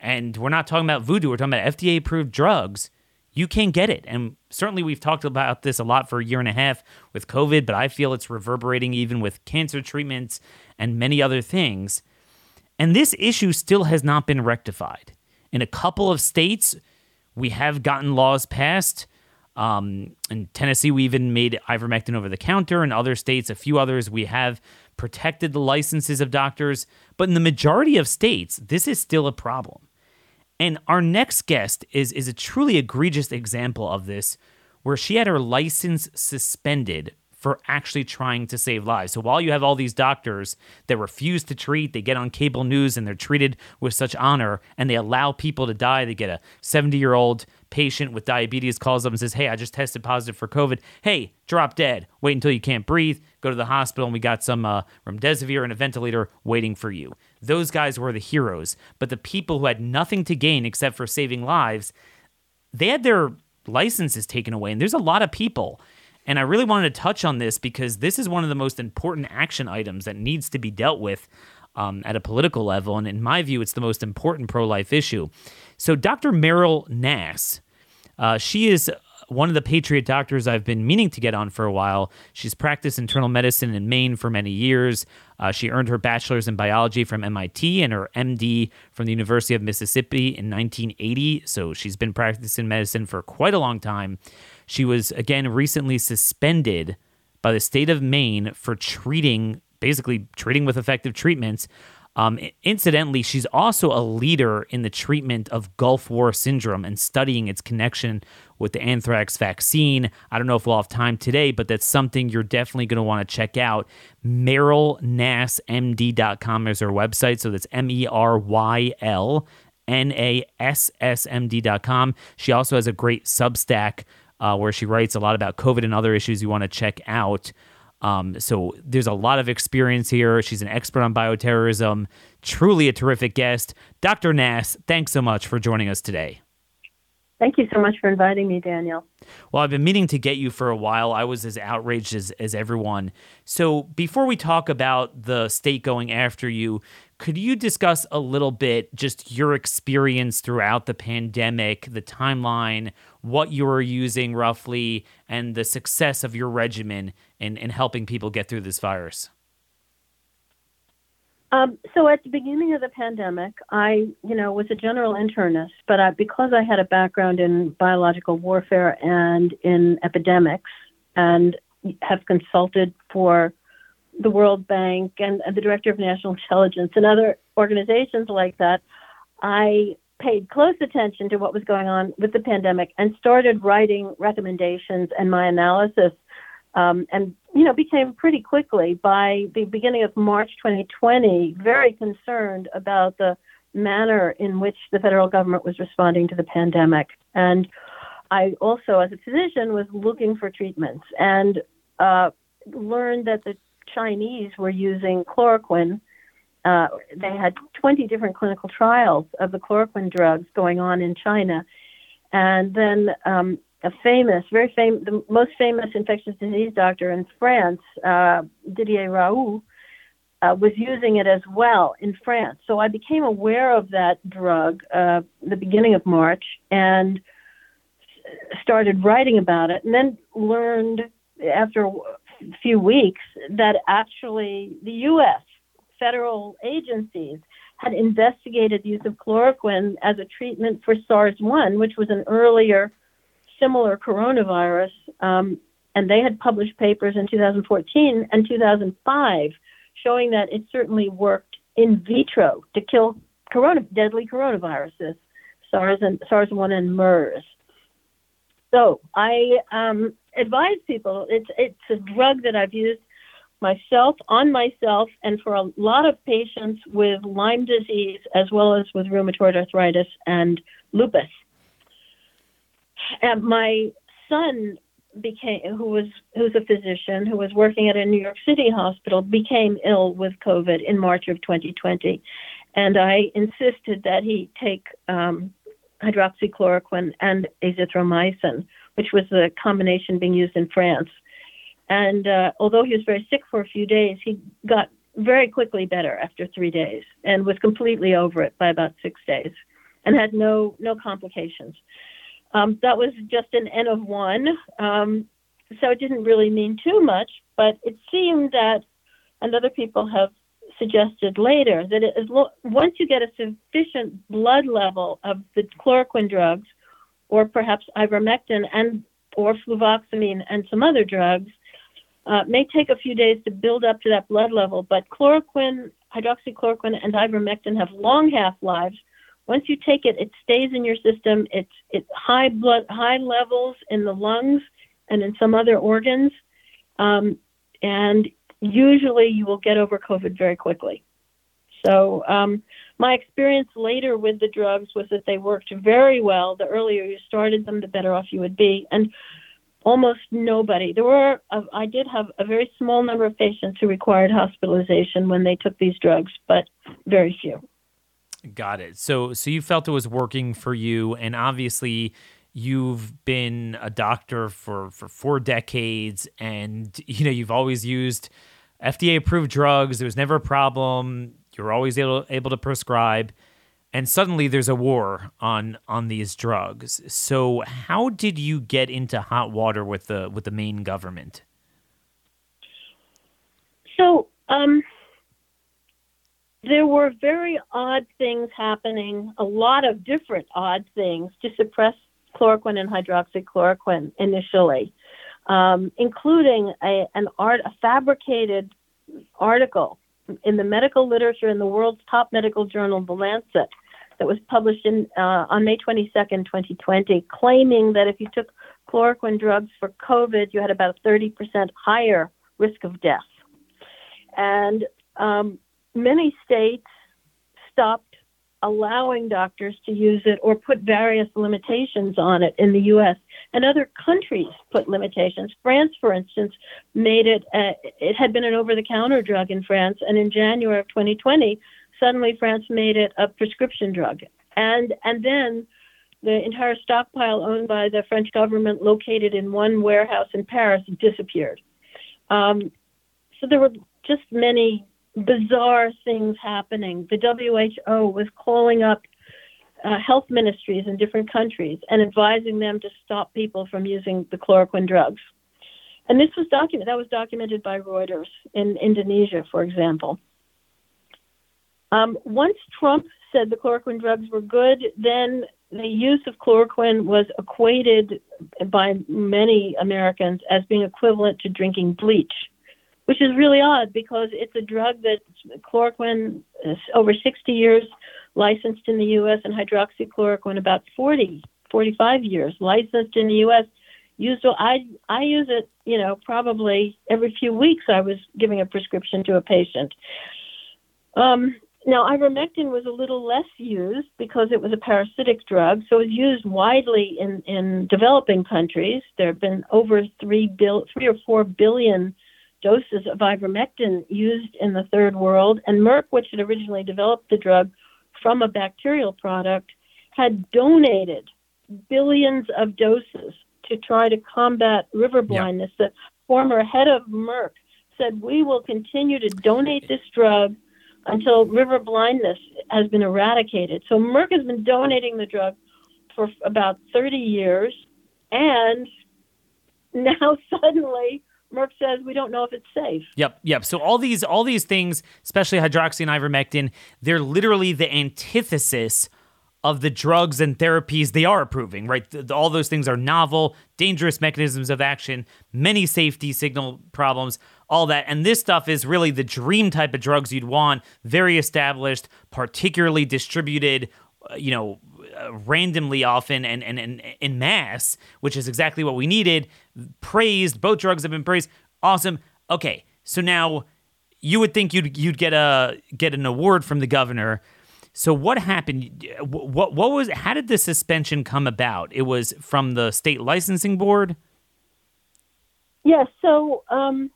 and we're not talking about voodoo, we're talking about FDA approved drugs, you can get it. And certainly we've talked about this a lot for a year and a half with COVID, but I feel it's reverberating even with cancer treatments and many other things. And this issue still has not been rectified. In a couple of states, we have gotten laws passed. Um, in Tennessee, we even made ivermectin over the counter. In other states, a few others, we have protected the licenses of doctors. But in the majority of states, this is still a problem. And our next guest is is a truly egregious example of this, where she had her license suspended for actually trying to save lives. So while you have all these doctors that refuse to treat, they get on cable news and they're treated with such honor and they allow people to die. They get a 70 year old patient with diabetes calls up and says, Hey, I just tested positive for COVID. Hey, drop dead. Wait until you can't breathe. Go to the hospital and we got some uh, remdesivir and a ventilator waiting for you. Those guys were the heroes. But the people who had nothing to gain except for saving lives, they had their licenses taken away. And there's a lot of people and I really wanted to touch on this because this is one of the most important action items that needs to be dealt with um, at a political level. And in my view, it's the most important pro life issue. So, Dr. Meryl Nass, uh, she is one of the Patriot doctors I've been meaning to get on for a while. She's practiced internal medicine in Maine for many years. Uh, she earned her bachelor's in biology from MIT and her MD from the University of Mississippi in 1980. So she's been practicing medicine for quite a long time. She was, again, recently suspended by the state of Maine for treating, basically treating with effective treatments. Um, incidentally, she's also a leader in the treatment of Gulf War syndrome and studying its connection with the anthrax vaccine. I don't know if we'll have time today, but that's something you're definitely going to want to check out. MerylNassMD.com is her website. So that's M E R Y L N A S S M D.com. She also has a great Substack uh, where she writes a lot about COVID and other issues you want to check out. Um, so there's a lot of experience here. She's an expert on bioterrorism, truly a terrific guest. Dr. Nass, thanks so much for joining us today. Thank you so much for inviting me, Daniel. Well, I've been meaning to get you for a while. I was as outraged as, as everyone. So, before we talk about the state going after you, Could you discuss a little bit just your experience throughout the pandemic, the timeline, what you were using roughly, and the success of your regimen in, in helping people get through this virus? Um, so at the beginning of the pandemic, I, you know, was a general internist, but I, because I had a background in biological warfare and in epidemics, and have consulted for the World Bank and, and the Director of National Intelligence and other organizations like that, I paid close attention to what was going on with the pandemic and started writing recommendations and my analysis um, and you know became pretty quickly by the beginning of March 2020 very concerned about the manner in which the federal government was responding to the pandemic. And I also as a physician was looking for treatments and uh, learned that the Chinese were using chloroquine uh, they had 20 different clinical trials of the chloroquine drugs going on in China. And then um, a famous, very famous, the most famous infectious disease doctor in France, uh, Didier Raoult, uh, was using it as well in France. So I became aware of that drug uh, the beginning of March and started writing about it, and then learned after a few weeks that actually the U.S federal agencies had investigated the use of chloroquine as a treatment for SARS 1, which was an earlier similar coronavirus. Um, and they had published papers in 2014 and 2005 showing that it certainly worked in vitro to kill corona, deadly coronaviruses, SARS and SARS-1 and MERS. So I um, advise people it's it's a drug that I've used myself, on myself, and for a lot of patients with Lyme disease as well as with rheumatoid arthritis and lupus. And my son became who was who's a physician who was working at a New York City hospital became ill with COVID in March of 2020, and I insisted that he take um, hydroxychloroquine and azithromycin, which was the combination being used in France and uh, although he was very sick for a few days, he got very quickly better after three days and was completely over it by about six days and had no no complications. Um, that was just an N of one, um, so it didn't really mean too much. But it seemed that, and other people have suggested later that once you get a sufficient blood level of the chloroquine drugs, or perhaps ivermectin and or fluvoxamine and some other drugs, uh, may take a few days to build up to that blood level, but chloroquine, hydroxychloroquine, and ivermectin have long half-lives. Once you take it, it stays in your system. It's it's high blood, high levels in the lungs and in some other organs, um, and usually you will get over COVID very quickly. So um, my experience later with the drugs was that they worked very well. The earlier you started them, the better off you would be. And almost nobody. There were, uh, I did have a very small number of patients who required hospitalization when they took these drugs, but very few. Got it. So, so you felt it was working for you, and obviously, you've been a doctor for for four decades, and you know you've always used FDA approved drugs. There was never a problem. You're always able able to prescribe and suddenly there's a war on on these drugs. So how did you get into hot water with the with the Maine government? So um, there were very odd things happening, a lot of different odd things to suppress chloroquine and hydroxychloroquine initially, um, including a, an art, a fabricated article in the medical literature in the world's top medical journal, The Lancet, that was published in, uh, on May 22nd, 2020, claiming that if you took chloroquine drugs for COVID, you had about a 30% higher risk of death. And um, many states stopped allowing doctors to use it or put various limitations on it in the U.S. And other countries put limitations. France, for instance, made it, it had been an over the counter drug in France, and in January of 2020, suddenly France made it a prescription drug. And, and then the entire stockpile owned by the French government, located in one warehouse in Paris, disappeared. Um, so there were just many bizarre things happening. The WHO was calling up uh, health ministries in different countries and advising them to stop people from using the chloroquine drugs. And this was documented. That was documented by Reuters in Indonesia, for example. Um, once Trump said the chloroquine drugs were good, then the use of chloroquine was equated by many Americans as being equivalent to drinking bleach, which is really odd because it's a drug that chloroquine is over 60 years licensed in the U.S. and hydroxychloroquine about 40, 45 years licensed in the U.S. Used I I use it, you know, probably every few weeks. I was giving a prescription to a patient. Um, now, ivermectin was a little less used because it was a parasitic drug, so it was used widely in, in developing countries. There have been over three, bil- three or four billion doses of ivermectin used in the third world, and Merck, which had originally developed the drug from a bacterial product, had donated billions of doses to try to combat river blindness. The former head of Merck said, We will continue to donate this drug until river blindness has been eradicated. So Merck has been donating the drug for about 30 years, and now [LAUGHS] suddenly Merck says we don't know if it's safe. Yep, yep. So all these all these things, especially hydroxy and ivermectin, they're literally the antithesis of the drugs and therapies they are approving, right? all those things are novel, dangerous mechanisms of action, many safety signal problems, all that. And this stuff is really the dream type of drugs you'd want, very established, particularly distributed, uh, you know, uh, randomly often and, and, and in mass, which is exactly what we needed. Praised, both drugs have been praised. Awesome. Okay, so now you would think you'd you'd get a get an award from the governor so what happened? What what was? How did the suspension come about? It was from the state licensing board. Yes. So um,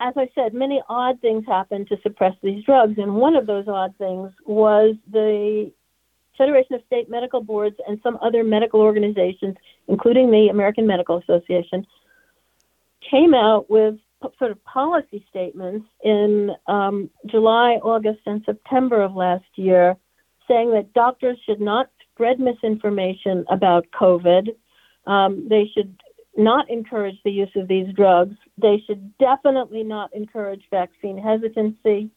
as I said, many odd things happened to suppress these drugs, and one of those odd things was the Federation of State Medical Boards and some other medical organizations, including the American Medical Association, came out with sort of policy statements in um, July, August, and September of last year saying that doctors should not spread misinformation about COVID. Um, they should not encourage the use of these drugs. They should definitely not encourage vaccine hesitancy.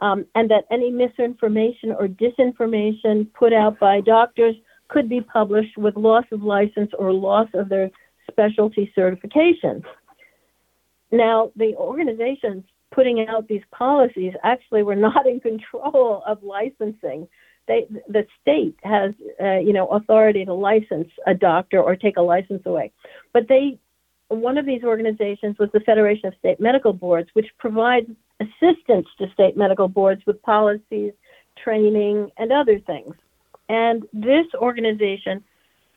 Um, and that any misinformation or disinformation put out by doctors could be published with loss of license or loss of their specialty certification. Now, the organizations putting out these policies actually were [LAUGHS] not in control of licensing. They, the state has, uh, you know, authority to license a doctor or take a license away. But they, one of these organizations was the Federation of State Medical Boards, which provides assistance to state medical boards with policies, training, and other things. And this organization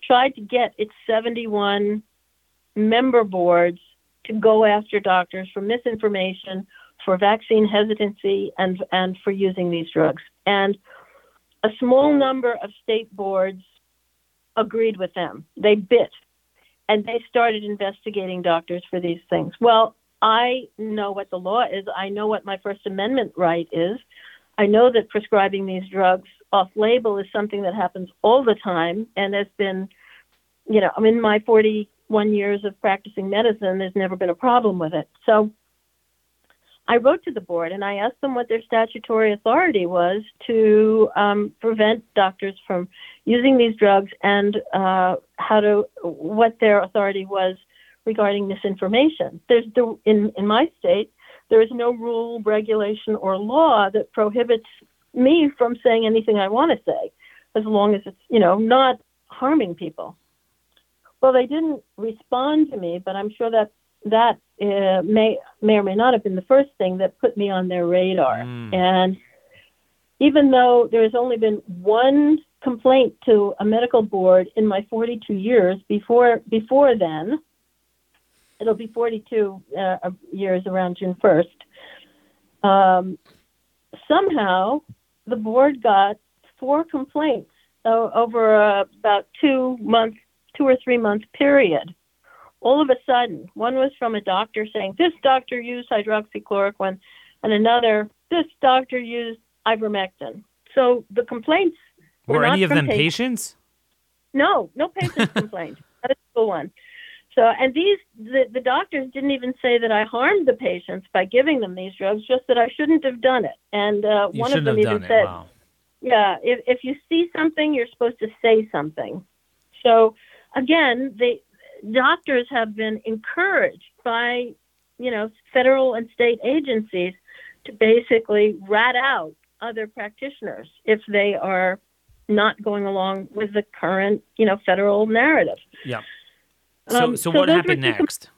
tried to get its 71 member boards to go after doctors for misinformation, for vaccine hesitancy, and, and for using these drugs. And a small number of state boards agreed with them. They bit and they started investigating doctors for these things. Well, I know what the law is. I know what my First Amendment right is. I know that prescribing these drugs off label is something that happens all the time and has been, you know, I'm in my 40 one years of practicing medicine, there's never been a problem with it. So I wrote to the board and I asked them what their statutory authority was to um, prevent doctors from using these drugs and uh, how to what their authority was regarding misinformation. There's the, in in my state there is no rule, regulation, or law that prohibits me from saying anything I want to say, as long as it's you know not harming people. Well, they didn't respond to me, but I'm sure that that uh, may may or may not have been the first thing that put me on their radar. Mm. And even though there has only been one complaint to a medical board in my 42 years before before then, it'll be 42 uh, years around June 1st. Um, somehow, the board got four complaints over uh, about two months two or three month period. All of a sudden, one was from a doctor saying, This doctor used hydroxychloroquine and another, this doctor used ivermectin. So the complaints were, Were not any of from them patients. patients? No, no patients [LAUGHS] complained. Not a single one. So, and these, the, the doctors didn't even say that I harmed the patients by giving them these drugs, just that I shouldn't have done it. And uh, one of them even it. said, Wow. yeah, if, if you see something, you're supposed to say something. So, again, the doctors have been encouraged by, you know, federal and state agencies to basically rat out other practitioners if they are not going along with the current, you know, federal narrative. Yeah. So, Um, so so what happened were next?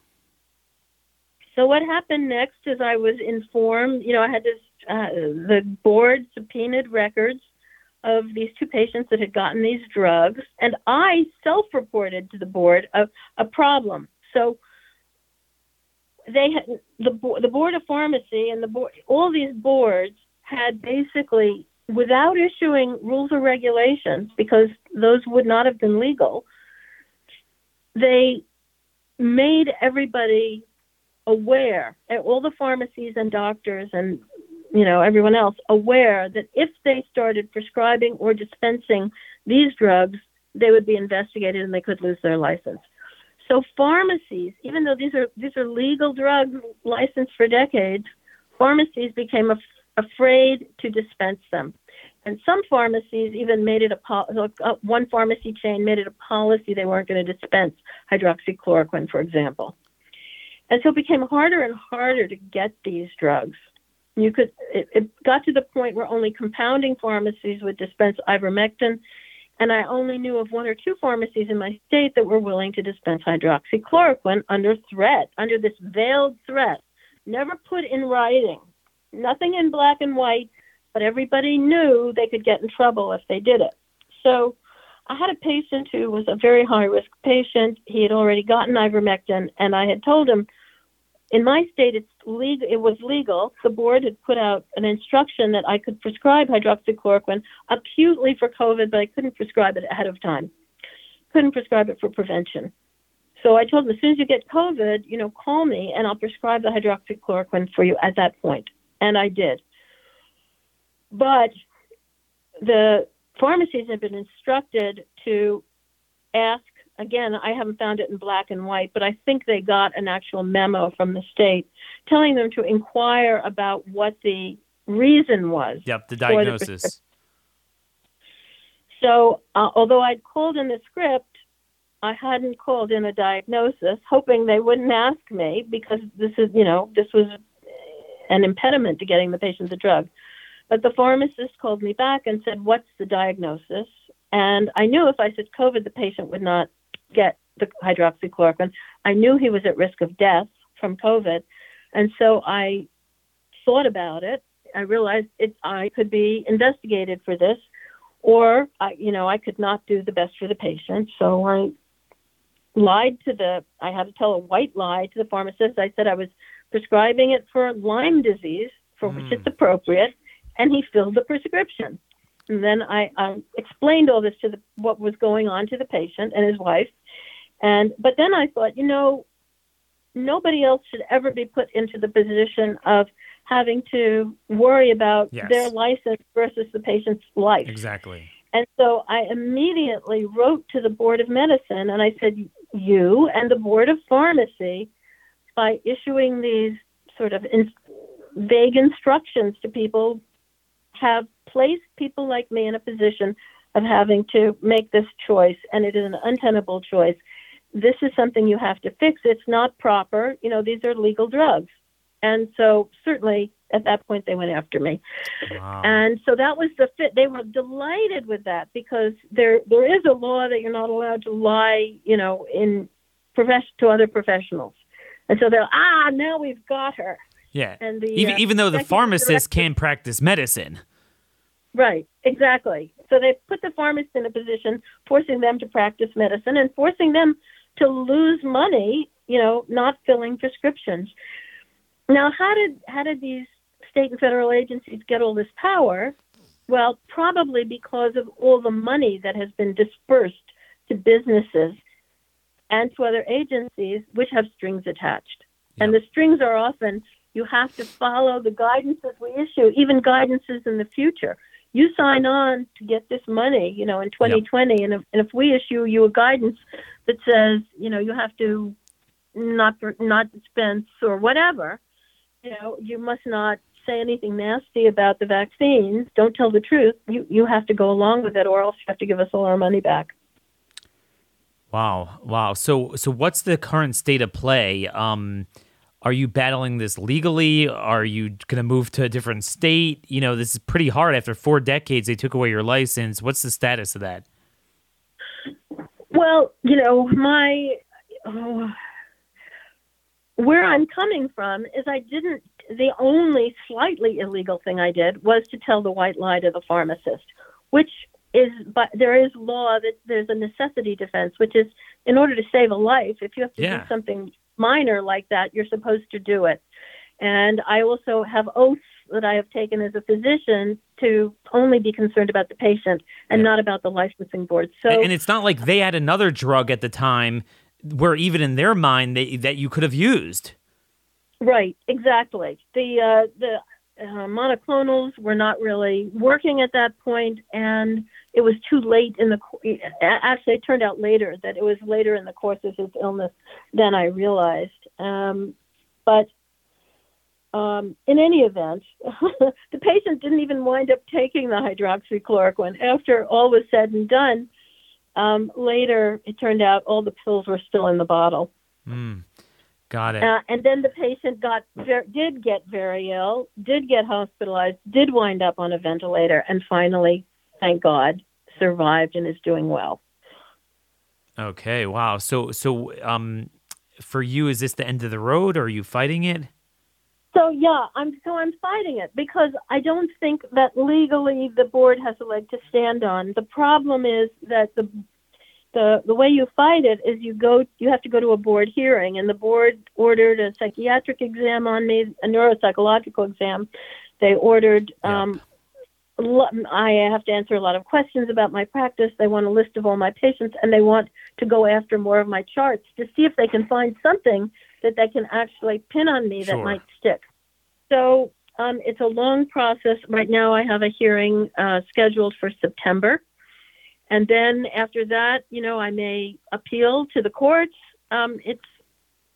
So what happened next is I was informed. You know, I had this. Uh, the board subpoenaed records of these two patients that had gotten these drugs, and I self-reported to the board a, a problem. So they had the the board of pharmacy and the board all these boards had basically without issuing rules or regulations because those would not have been legal they made everybody aware at all the pharmacies and doctors and you know everyone else aware that if they started prescribing or dispensing these drugs they would be investigated and they could lose their license. So pharmacies even though these are these are legal drugs licensed for decades pharmacies became af- afraid to dispense them. And some pharmacies even made it a pol- uh, one pharmacy chain made it a policy they weren't going to dispense hydroxychloroquine for example. And so it became harder and harder to get these drugs. You could it, it got to the point where only compounding pharmacies would dispense ivermectin, and I only knew of one or two pharmacies in my state that were willing to dispense hydroxychloroquine under threat, under this veiled threat, never put in writing, nothing in black and white, but everybody knew they could get in trouble if they did it. So I had a patient who was a very high risk patient. He had already gotten ivermectin, and I had told him, in my state, it's legal. It was legal. The board had put out an instruction that I could prescribe hydroxychloroquine acutely for COVID, but I couldn't prescribe it ahead of time. Couldn't prescribe it for prevention. So I told them, as soon as you get COVID, you know, call me and I'll prescribe the hydroxychloroquine for you at that point. And I did. But the pharmacies have been instructed to ask again i haven't found it in black and white but i think they got an actual memo from the state telling them to inquire about what the reason was Yep, the for the diagnosis. so uh, although i'd called in the script i hadn't called in a diagnosis hoping they wouldn't ask me because this is you know this was an impediment to getting the patient the drug but the pharmacist called me back and said, What's the diagnosis? And I knew if I said COVID, the patient would not get the hydroxychloroquine. I knew he was at risk of death from COVID. And so I thought about it. I realized it, I could be investigated for this, or I, you know, I could not do the best for the patient. So I lied to the. I had to tell a white lie to the pharmacist. I said I was prescribing it for Lyme disease, for which hmm. it's appropriate, and he filled the prescription. And then I, I explained all this to the, what was going on to the patient and his wife. And but then I thought, you know, nobody else should ever be put into the position of having to worry about Yes. their license versus the patient's life. Exactly. And so I immediately wrote to the Board of Medicine and I said, You and the Board of Pharmacy, by issuing these sort of in, vague instructions to people, have placed people like me in a position of having to make this choice, and it is an untenable choice. This is something you have to fix. It's not proper. You know, these are legal drugs. And so, certainly, at that point, they went after me. Wow. And so that was the fit. They were delighted with that because there there is a law that you're not allowed to lie, you know, in profession to other professionals. And so they're ah now we've got her. Yeah. And the even uh, even though the pharmacist director- can practice medicine. Right, exactly. So they put the pharmacist in a position, forcing them to practice medicine and forcing them to lose money, you know, not filling prescriptions. Now, how did how did these state and federal agencies get all this power? Well, probably because of all the money that has been dispersed to businesses and to other agencies which have strings attached. And the strings are often You have to follow the guidances we issue, even guidances in the future. You sign on to get this money, you know, in 2020, yep. and, if, and if we issue you a guidance that says, you know, you have to not not dispense or whatever, you know, you must not say anything nasty about the vaccines. Don't tell the truth. You you have to go along with it, or else you have to give us all our money back. Wow, wow. So so what's the current state of play? Um, are you battling this legally? Are you going to move to a different state? You know, this is pretty hard. After four decades, they took away your license. What's the status of that? Well, you know, my. Oh, where I'm coming from is I didn't, the only slightly illegal thing I did was to tell the white lie to the pharmacist, which is, but there is law that there's a necessity defense, which is in order to save a life, if you have to yeah. do something minor like that, you're supposed to do it. And I also have oaths that I have taken as a physician to only be concerned about the patient and yeah. not about the licensing board. So, and it's not like they had another drug at the time where even in their mind they, that you could have used. Right, exactly. The uh, the uh, monoclonals were not really working at that point, and it was too late in the. Actually, it turned out later that it was later in the course of his illness than I realized. Um, but um, in any event, [LAUGHS] the patient didn't even wind up taking the hydroxychloroquine. After all was said and done, um, later, it turned out all the pills were still in the bottle. Mm, got it. Uh, and then the patient got did get very ill, did get hospitalized, did wind up on a ventilator, and finally, thank God, survived and is doing well. Okay. Wow. So so um, for you, is this the end of the road, or are you fighting it? So yeah, I'm so I'm fighting it because I don't think that legally the board has a leg to stand on. The problem is that the the the way you fight it is you go you have to go to a board hearing and the board ordered a psychiatric exam on me, a neuropsychological exam. They ordered um I have to answer a lot of questions about my practice. They want a list of all my patients and they want to go after more of my charts to see if they can find something that they can actually pin on me sure. that might stick. So um, it's a long process. Right now, I have a hearing uh, scheduled for September. And then after that, you know, I may appeal to the courts. Um, it's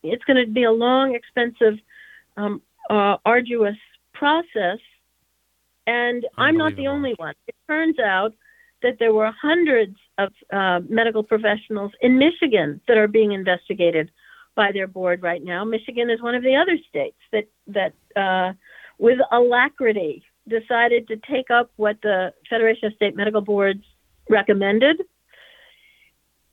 it's going to be a long, expensive, um, uh, arduous process. And I'm not the only one. It turns out that there were hundreds of uh, medical professionals in Michigan that are being investigated by their board right now. Michigan is one of the other states that that uh, with alacrity decided to take up what the Federation of State Medical Boards recommended,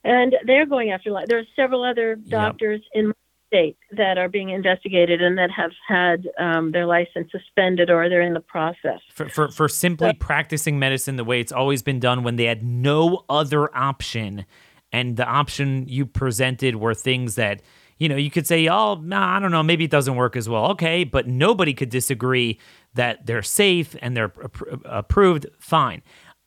and they're going after. There are several other doctors yep. in state that are being investigated and that have had um, their license suspended or they're in the process. For, for, for simply but, practicing medicine the way it's always been done when they had no other option. And the option you presented were things that you know, you could say, oh, nah, I don't know, maybe it doesn't work as well. Okay, but nobody could disagree that they're safe and they're approved. Fine.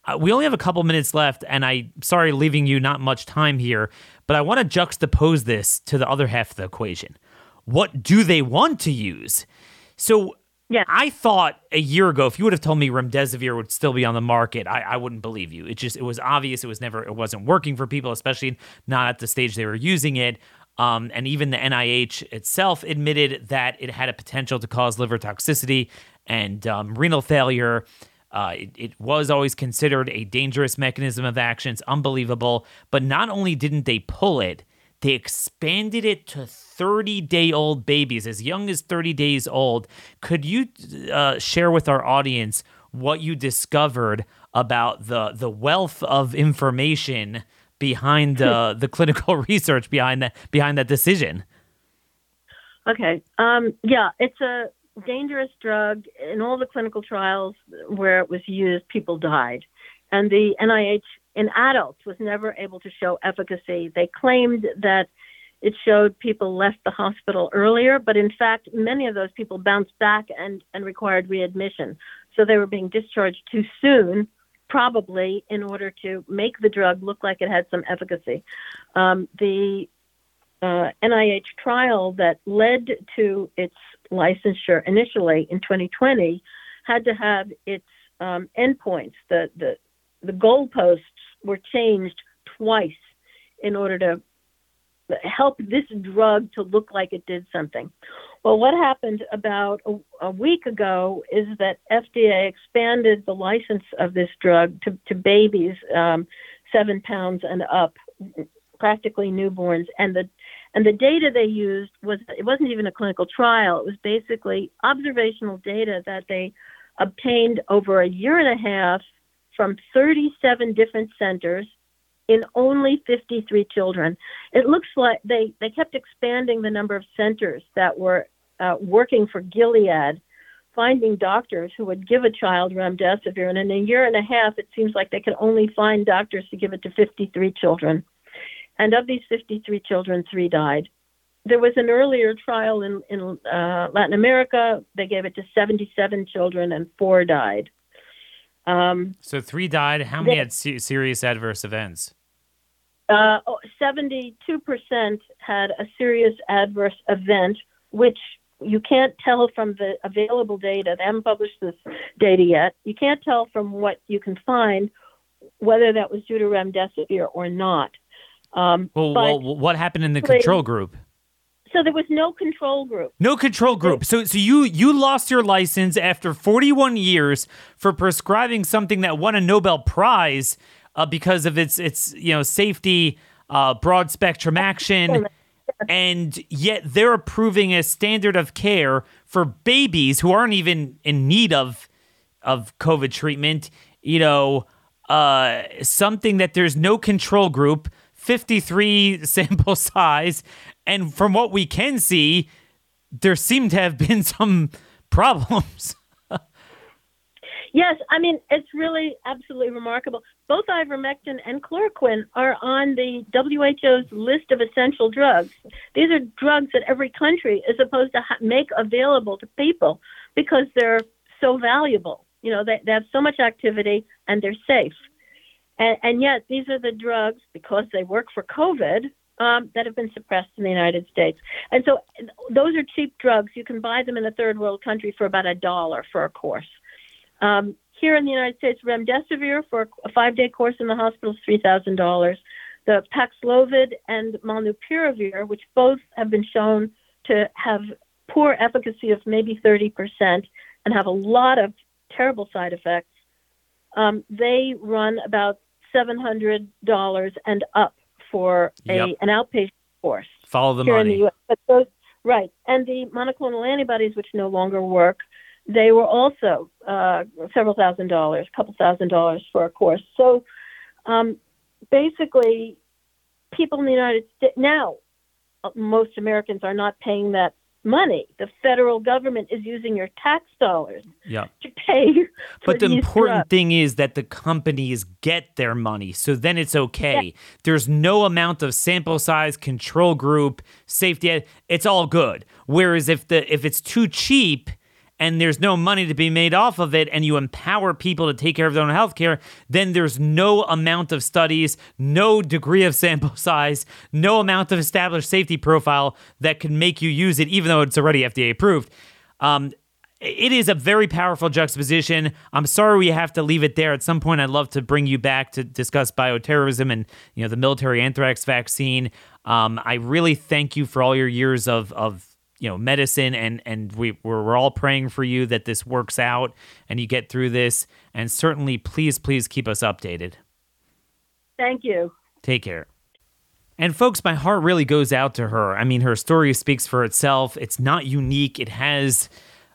Uh, we only have a couple minutes left, and I sorry leaving you not much time here, but I want to juxtapose this to the other half of the equation. What do they want to use? So yeah. I thought a year ago, if you would have told me remdesivir would still be on the market, I, I wouldn't believe you. It just it was obvious it was never it wasn't working for people, especially not at the stage they were using it. Um, and even the NIH itself admitted that it had a potential to cause liver toxicity and um, renal failure. Uh, it, it, was always considered a dangerous mechanism of action. It's unbelievable. But not only didn't they pull it, they expanded it to 30 day old babies, as young as 30 days old. Could you uh, share with our audience what you discovered about the, the wealth of information? behind uh, [LAUGHS] the clinical [LAUGHS] research behind that behind that decision. Okay. Um, yeah, it's a dangerous drug. In all the clinical trials where it was used, people died, and the NIH in adults was never able to show efficacy. They claimed that it showed people left the hospital earlier, but in fact, many of those people bounced back and, and required readmission. So they were being discharged too soon probably in order to make the drug look like it had some efficacy. Um, the uh, NIH trial that led to its licensure initially in 2020 had to have its um, endpoints. The, the, the goalposts were changed twice in order to help this drug to look like it did something. Well, what happened about a, a, week ago is that FDA expanded the license of this drug to, to babies um, seven pounds and up, practically newborns, and the and the data they used was it wasn't even a clinical trial. It was basically observational data that they obtained over a year and a half from 37 different centers in only 53 children. It looks like they, they kept expanding the number of centers that were uh, working for Gilead, finding doctors who would give a child remdesivir. And in a year and a half, it seems like they could only find doctors to give it to 53 children. And of these 53 children, three died. There was an earlier trial in, in uh, Latin America. They gave it to 77 children, and four died. Um, so three died. How many they, had se- serious adverse events? Uh, 72% had a serious adverse event, which you can't tell from the available data. They haven't published this data yet. You can't tell from what you can find whether that was due to remdesivir or not. Um, well, well, what happened in the control group? So there was no control group. No control group. So so you you lost your license after 41 years for prescribing something that won a Nobel Prize uh, because of its its you know safety, uh, broad spectrum action, and yet they're approving a standard of care for babies who aren't even in need of of COVID treatment. You know, uh, something that there's no control group, 53 [LAUGHS] sample size, and from what we can see, there seem to have been some [LAUGHS] problems. yes, I mean, it's really absolutely remarkable. Both ivermectin and chloroquine are on the WHO's list of essential drugs. These are drugs that every country is supposed to make available to people because they're so valuable. You know, they, they have so much activity and they're safe. And, and yet, these are the drugs, because they work for COVID, um, that have been suppressed in the United States. And so those are cheap drugs. You can buy them in a third world country for about a dollar for a course. Um, here in the United States, remdesivir for a five day course in the hospital is $3,000. The Paxlovid and molnupiravir, which both have been shown to have poor efficacy of maybe 30% and have a lot of terrible side effects, um, they run about $700 and up for a yep. an outpatient course. Follow the money. The but those, right, and the monoclonal antibodies, which no longer work, they were also uh, several thousand dollars, a couple thousand dollars for a course. So um, basically, people in the United States now, uh, most Americans are not paying that money. The federal government is using your tax dollars yeah. to pay. [LAUGHS] but the important drugs. thing is that the companies get their money, so then it's okay. Yeah. There's no amount of sample size, control group, safety. It's all good. Whereas if the if it's too cheap and there's no money to be made off of it, and you empower people to take care of their own health care, then there's no amount of studies, no degree of sample [LAUGHS] size, no amount of established safety profile that can make you use it, even though it's already FDA approved. Um, it is a very powerful juxtaposition. I'm sorry we have to leave it there. At some point, I'd love to bring you back to discuss bioterrorism and you know the military anthrax vaccine. Um, I really thank you for all your years of of you know medicine and and we we're, we're all praying for you that this works out and you get through this. And certainly please please keep us updated. Thank you. Take care. And folks my heart really goes out to her. I mean her story speaks for itself. It's not unique. It has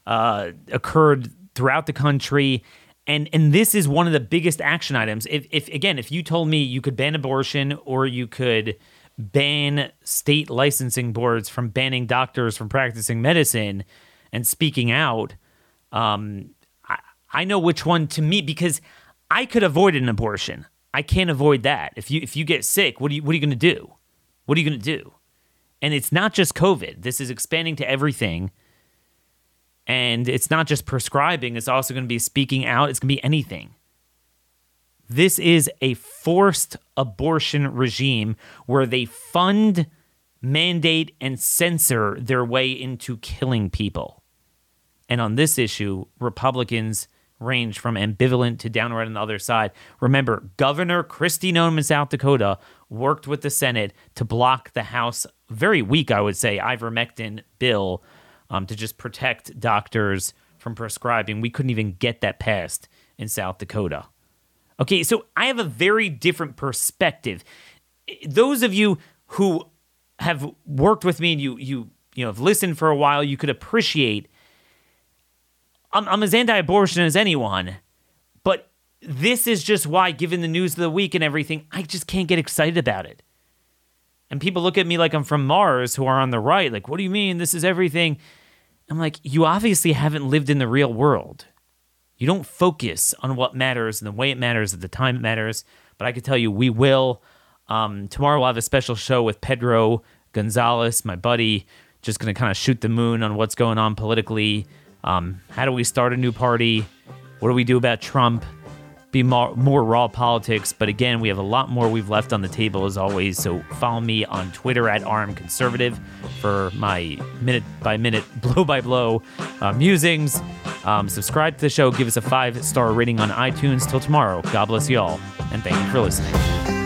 uh, occurred throughout the country. And and this is one of the biggest action items. If, if again if you told me you could ban abortion or you could ban state licensing boards from banning doctors from practicing medicine and speaking out, um, I, I know which one to me because I could avoid an abortion. I can't avoid that. If you if you get sick, what are you what are you going to do? What are you going to do? And it's not just COVID. This is expanding to everything. And it's not just prescribing, it's also going to be speaking out, it's going to be anything. This is a forced abortion regime where they fund, mandate, and censor their way into killing people. And on this issue, Republicans range from ambivalent to downright on the other side. Remember, Governor Kristi Noem in South Dakota worked with the Senate to block the House, very weak, I would say, ivermectin bill um, to just protect doctors from prescribing. We couldn't even get that passed in South Dakota. Okay, so I have a very different perspective. Those of you who have worked with me and you you you know have listened for a while, you could appreciate. I'm, I'm as anti-abortion as anyone, but this is just why, given the news of the week and everything, I just can't get excited about it. And people look at me like I'm from Mars, who are on the right, like, what do you mean? This is everything. I'm like, you obviously haven't lived in the real world. You don't focus on what matters and the way it matters at the time it matters. But I can tell you, we will. Um, tomorrow we'll have a special show with Pedro Gonzalez, my buddy, just going to kind of shoot the moon on what's going on politically. Um, how do we start a new party? What do we do about Trump? Be more, more raw politics. But again, we have a lot more we've left on the table as always. So follow me on Twitter at RM Conservative for my minute by minute, [LAUGHS] blow by blow uh, musings. Um, subscribe to the show. Give us a five star rating on iTunes. Till tomorrow, God bless you all, and thank you for listening.